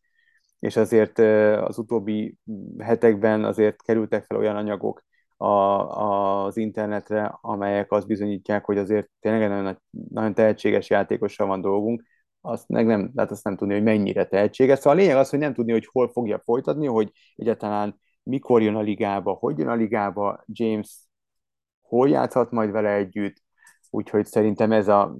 és azért az utóbbi hetekben azért kerültek fel olyan anyagok a, a, az internetre, amelyek azt bizonyítják, hogy azért tényleg nagyon, nagyon tehetséges játékossal van dolgunk, azt meg nem, lehet azt nem tudni, hogy mennyire tehetséges. Szóval a lényeg az, hogy nem tudni, hogy hol fogja folytatni, hogy egyáltalán mikor jön a ligába, hogy jön a ligába, James hol játszhat majd vele együtt, úgyhogy szerintem ez a,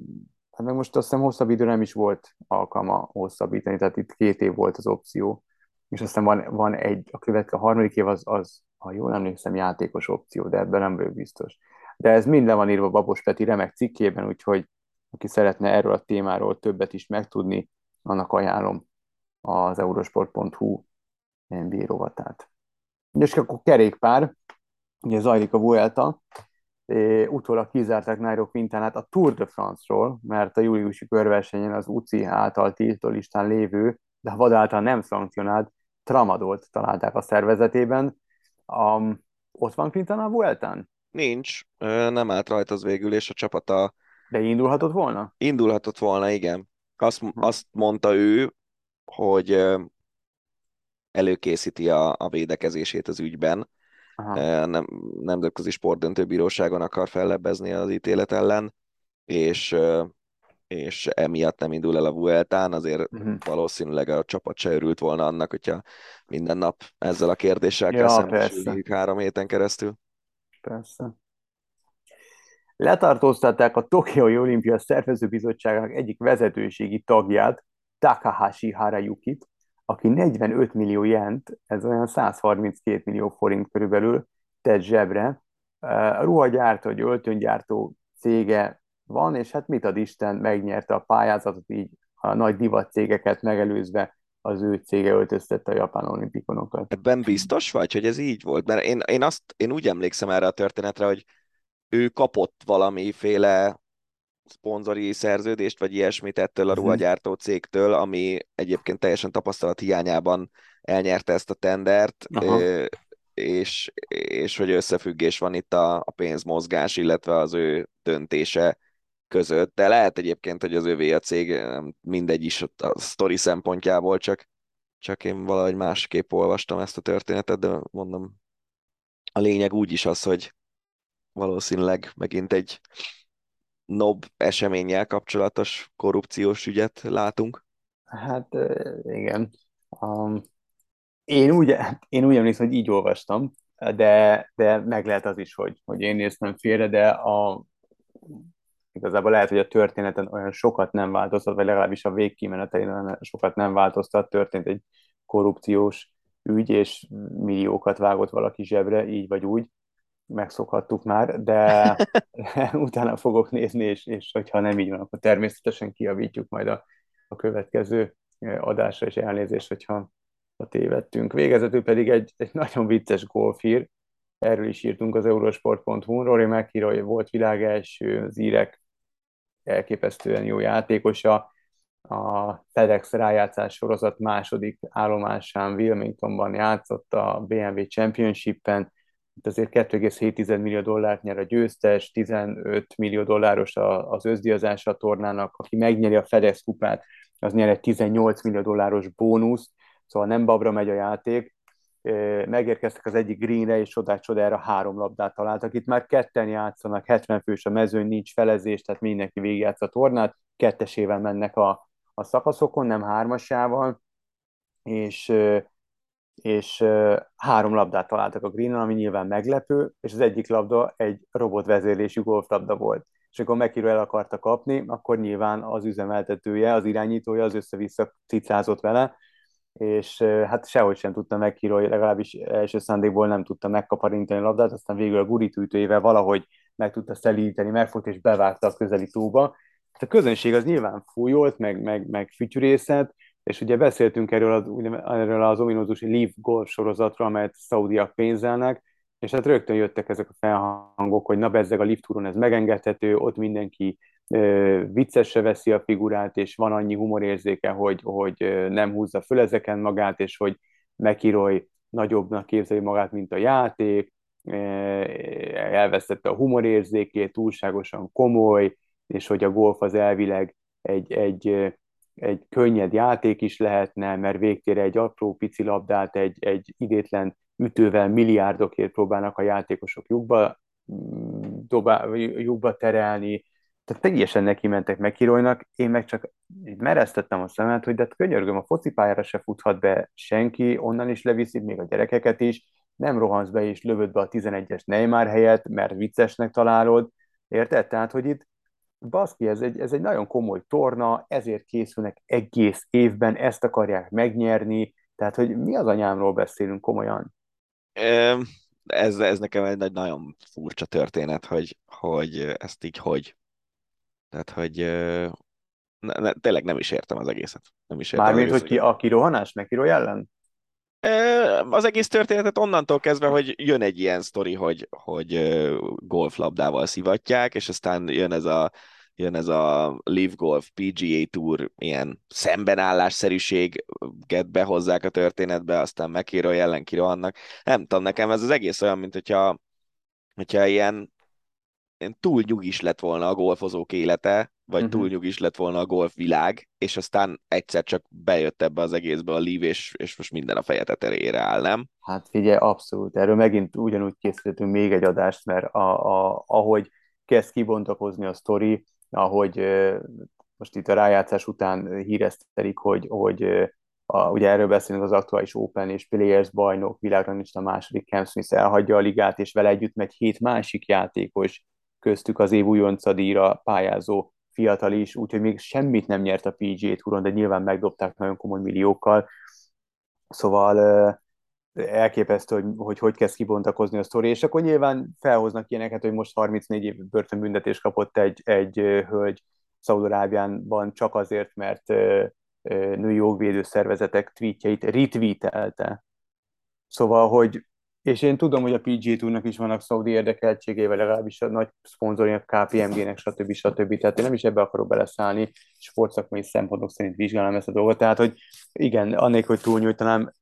hát meg most azt hiszem hosszabb idő nem is volt alkalma hosszabbítani, tehát itt két év volt az opció, és aztán van, van egy, a következő, a harmadik év az, az, ha jól emlékszem, játékos opció, de ebben nem vagyok biztos. De ez minden van írva Babos Peti remek cikkében, úgyhogy aki szeretne erről a témáról többet is megtudni, annak ajánlom az eurosport.hu NBA rovatát. És akkor kerékpár, ugye zajlik a Vuelta, utólag kizárták Nairo Quintánát a Tour de France-ról, mert a júliusi körversenyen az UCI által tiltó listán lévő, de a vad által nem szankcionált Tramadolt találták a szervezetében. Um, ott van Quintana Vueltán? Nincs, nem állt rajta az végül, és a csapata de indulhatott volna? Indulhatott volna, igen. Azt, azt mondta ő, hogy előkészíti a, a védekezését az ügyben. Aha. Nem, nemzetközi sportdöntőbíróságon akar fellebbezni az ítélet ellen, és, és emiatt nem indul el a Vueltán, azért uh-huh. valószínűleg a csapat se örült volna annak, hogyha minden nap ezzel a kérdéssel kell szembesülni három héten keresztül. Persze. Letartóztatták a Tokiói Olimpia Szervezőbizottságának egyik vezetőségi tagját, Takahashi Harayukit, aki 45 millió jent, ez olyan 132 millió forint körülbelül, tett zsebre. A ruhagyártó, vagy öltöngyártó cége van, és hát mit ad Isten, megnyerte a pályázatot, így a nagy divat cégeket megelőzve az ő cége öltöztette a japán olimpikonokat. Ebben biztos vagy, hogy ez így volt? Mert én, én, azt, én úgy emlékszem erre a történetre, hogy ő kapott valamiféle szponzori szerződést, vagy ilyesmit ettől a mhm. ruhagyártó cégtől, ami egyébként teljesen tapasztalat hiányában elnyerte ezt a tendert, Aha. és, és hogy összefüggés van itt a, a pénzmozgás, illetve az ő döntése között, de lehet egyébként, hogy az ővé a cég mindegy is a sztori szempontjából, csak, csak én valahogy másképp olvastam ezt a történetet, de mondom, a lényeg úgy is az, hogy valószínűleg megint egy NOB eseménnyel kapcsolatos korrupciós ügyet látunk. Hát igen. Um, én, úgy, én úgy emlékszem, hogy így olvastam, de, de meg lehet az is, hogy, hogy én néztem félre, de a, igazából lehet, hogy a történeten olyan sokat nem változtat, vagy legalábbis a végkimenetein olyan sokat nem változtat, történt egy korrupciós ügy, és milliókat vágott valaki zsebre, így vagy úgy, megszokhattuk már, de utána fogok nézni, és, és hogyha nem így van, akkor természetesen kiavítjuk majd a, a következő adásra, és elnézést, hogyha a tévedtünk. Végezetül pedig egy, egy nagyon vicces golfír, erről is írtunk az eurosport.hu-n, Rory McIlroy volt világ első, az írek elképesztően jó játékosa, a FedEx rájátszás sorozat második állomásán Wilmingtonban játszott a BMW Championship-en, itt azért 2,7 millió dollárt nyer a győztes, 15 millió dolláros az özdíjazása a tornának, aki megnyeri a FedEx kupát, az nyer egy 18 millió dolláros bónuszt, szóval nem babra megy a játék. Megérkeztek az egyik greenre, és csodák csodára három labdát találtak. Itt már ketten játszanak, 70 fős a mezőny, nincs felezés, tehát mindenki végigjátsz a tornát, kettesével mennek a, a szakaszokon, nem hármasával, és, és három labdát találtak a green ami nyilván meglepő, és az egyik labda egy robotvezérlésű golflabda volt. És akkor McIlroy el akarta kapni, akkor nyilván az üzemeltetője, az irányítója az össze-vissza cicázott vele, és hát sehogy sem tudta McIlroy, legalábbis első szándékból nem tudta megkaparintani a labdát, aztán végül a gurítőjével valahogy meg tudta szelíteni, megfogta és bevágta a közeli tóba, a közönség az nyilván fújolt, meg, meg, meg fütyürészet, és ugye beszéltünk erről az, erről az ominózus Leaf Golf sorozatról, amelyet szaudiak pénzelnek, és hát rögtön jöttek ezek a felhangok, hogy na bezzeg a lift túron ez megengedhető, ott mindenki ö, viccesre veszi a figurát, és van annyi humorérzéke, hogy, hogy nem húzza föl ezeken magát, és hogy McIroy nagyobbnak képzeli magát, mint a játék, elvesztette a humorérzékét, túlságosan komoly, és hogy a golf az elvileg egy, egy, egy könnyed játék is lehetne, mert végtére egy apró pici labdát egy, egy idétlen ütővel milliárdokért próbálnak a játékosok lyukba, mm, dobá, lyukba terelni, tehát teljesen neki mentek megkírójnak, én meg csak mereztettem a szemet, hogy de hát könyörgöm, a focipályára se futhat be senki, onnan is leviszik még a gyerekeket is, nem rohansz be és lövöd be a 11-es Neymar helyet, mert viccesnek találod, érted? Tehát, hogy itt baszki, ez egy, ez egy nagyon komoly torna, ezért készülnek egész évben, ezt akarják megnyerni, tehát, hogy mi az anyámról beszélünk komolyan? Ez, ez nekem egy nagyon furcsa történet, hogy, hogy ezt így hogy. Tehát, hogy ne, ne, tényleg nem is értem az egészet. Nem is értem Mármint, hogy ki, a kirohanás, meg kiró ellen? Az egész történetet onnantól kezdve, hogy jön egy ilyen sztori, hogy, hogy golflabdával szivatják, és aztán jön ez a jön ez a Live Golf PGA Tour ilyen szembenállásszerűséget behozzák a történetbe, aztán McIroy ellen kirohannak. Nem tudom, nekem ez az egész olyan, mint hogyha, hogyha ilyen túl nyugis lett volna a golfozók élete, vagy uh-huh. túl nyugis lett volna a golfvilág, és aztán egyszer csak bejött ebbe az egészbe a Live, és, és most minden a feje tetejére áll, nem? Hát figyelj, abszolút. Erről megint ugyanúgy készítettünk még egy adást, mert a, a, ahogy kezd kibontakozni a sztori, ahogy most itt a rájátszás után híreztelik, hogy, hogy a, ugye erről beszélünk az aktuális Open és Players bajnok, világranglista második Cam Smith elhagyja a ligát, és vele együtt megy hét másik játékos, köztük az év újoncadíjra pályázó fiatal is, úgyhogy még semmit nem nyert a PGA Touron, de nyilván megdobták nagyon komoly milliókkal. Szóval elképesztő, hogy, hogy hogy kezd kibontakozni a sztori, és akkor nyilván felhoznak ilyeneket, hogy most 34 év börtönbüntetés kapott egy, egy hölgy Szaudarábiánban csak azért, mert női jogvédő szervezetek tweetjeit retweetelte. Szóval, hogy és én tudom, hogy a PGA Tournak is vannak szaudi érdekeltségével, legalábbis a nagy szponzorja, KPMG-nek, stb. stb. Tehát én nem is ebbe akarok beleszállni, sportszakmai szempontok szerint vizsgálom ezt a dolgot. Tehát, hogy igen, annélkül, hogy túlnyújtanám,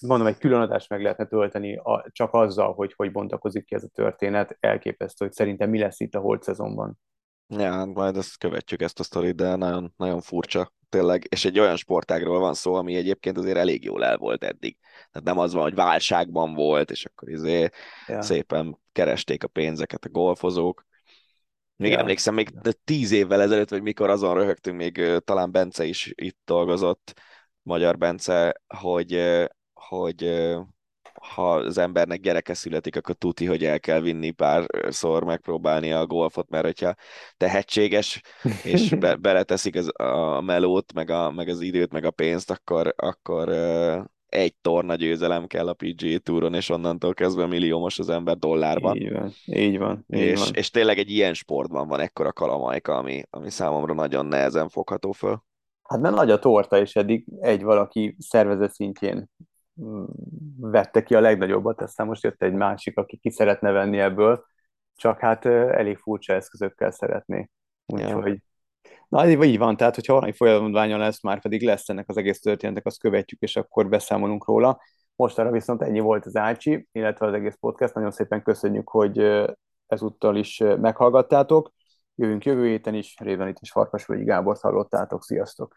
mondom, egy külön adást meg lehetne tölteni a, csak azzal, hogy hogy bontakozik ki ez a történet. Elképesztő, hogy szerintem mi lesz itt a holt szezonban. Ja, hát majd ezt követjük ezt a sztorit, de nagyon, nagyon furcsa tényleg, és egy olyan sportágról van szó, ami egyébként azért elég jól el volt eddig. Tehát nem az van, hogy válságban volt, és akkor izé ja. szépen keresték a pénzeket a golfozók. Még ja. emlékszem, még tíz évvel ezelőtt, vagy mikor azon röhögtünk, még talán Bence is itt dolgozott, Magyar Bence, hogy, hogy ha az embernek gyereke születik, akkor tuti, hogy el kell vinni párszor megpróbálni a golfot, mert hogyha tehetséges, és be, beleteszik az, a melót, meg, a, meg az időt, meg a pénzt, akkor, akkor egy torna győzelem kell a PGA Touron, és onnantól kezdve milliómos az ember dollárban. Így van, így van. Így és, van. és tényleg egy ilyen sportban van ekkora kalamajka, ami, ami számomra nagyon nehezen fogható föl. Hát mert nagy a torta, és eddig egy valaki szervezet szintjén vette ki a legnagyobbat, aztán most jött egy másik, aki ki szeretne venni ebből, csak hát elég furcsa eszközökkel szeretné. Úgyhogy Na, így van, tehát hogyha valami folyamodványa lesz, már pedig lesz ennek az egész történetnek, azt követjük, és akkor beszámolunk róla. Mostanra viszont ennyi volt az Ácsi, illetve az egész podcast. Nagyon szépen köszönjük, hogy ezúttal is meghallgattátok. Jövünk jövő héten is, részben itt is Farkasvölgyi Gábor hallottátok. Sziasztok!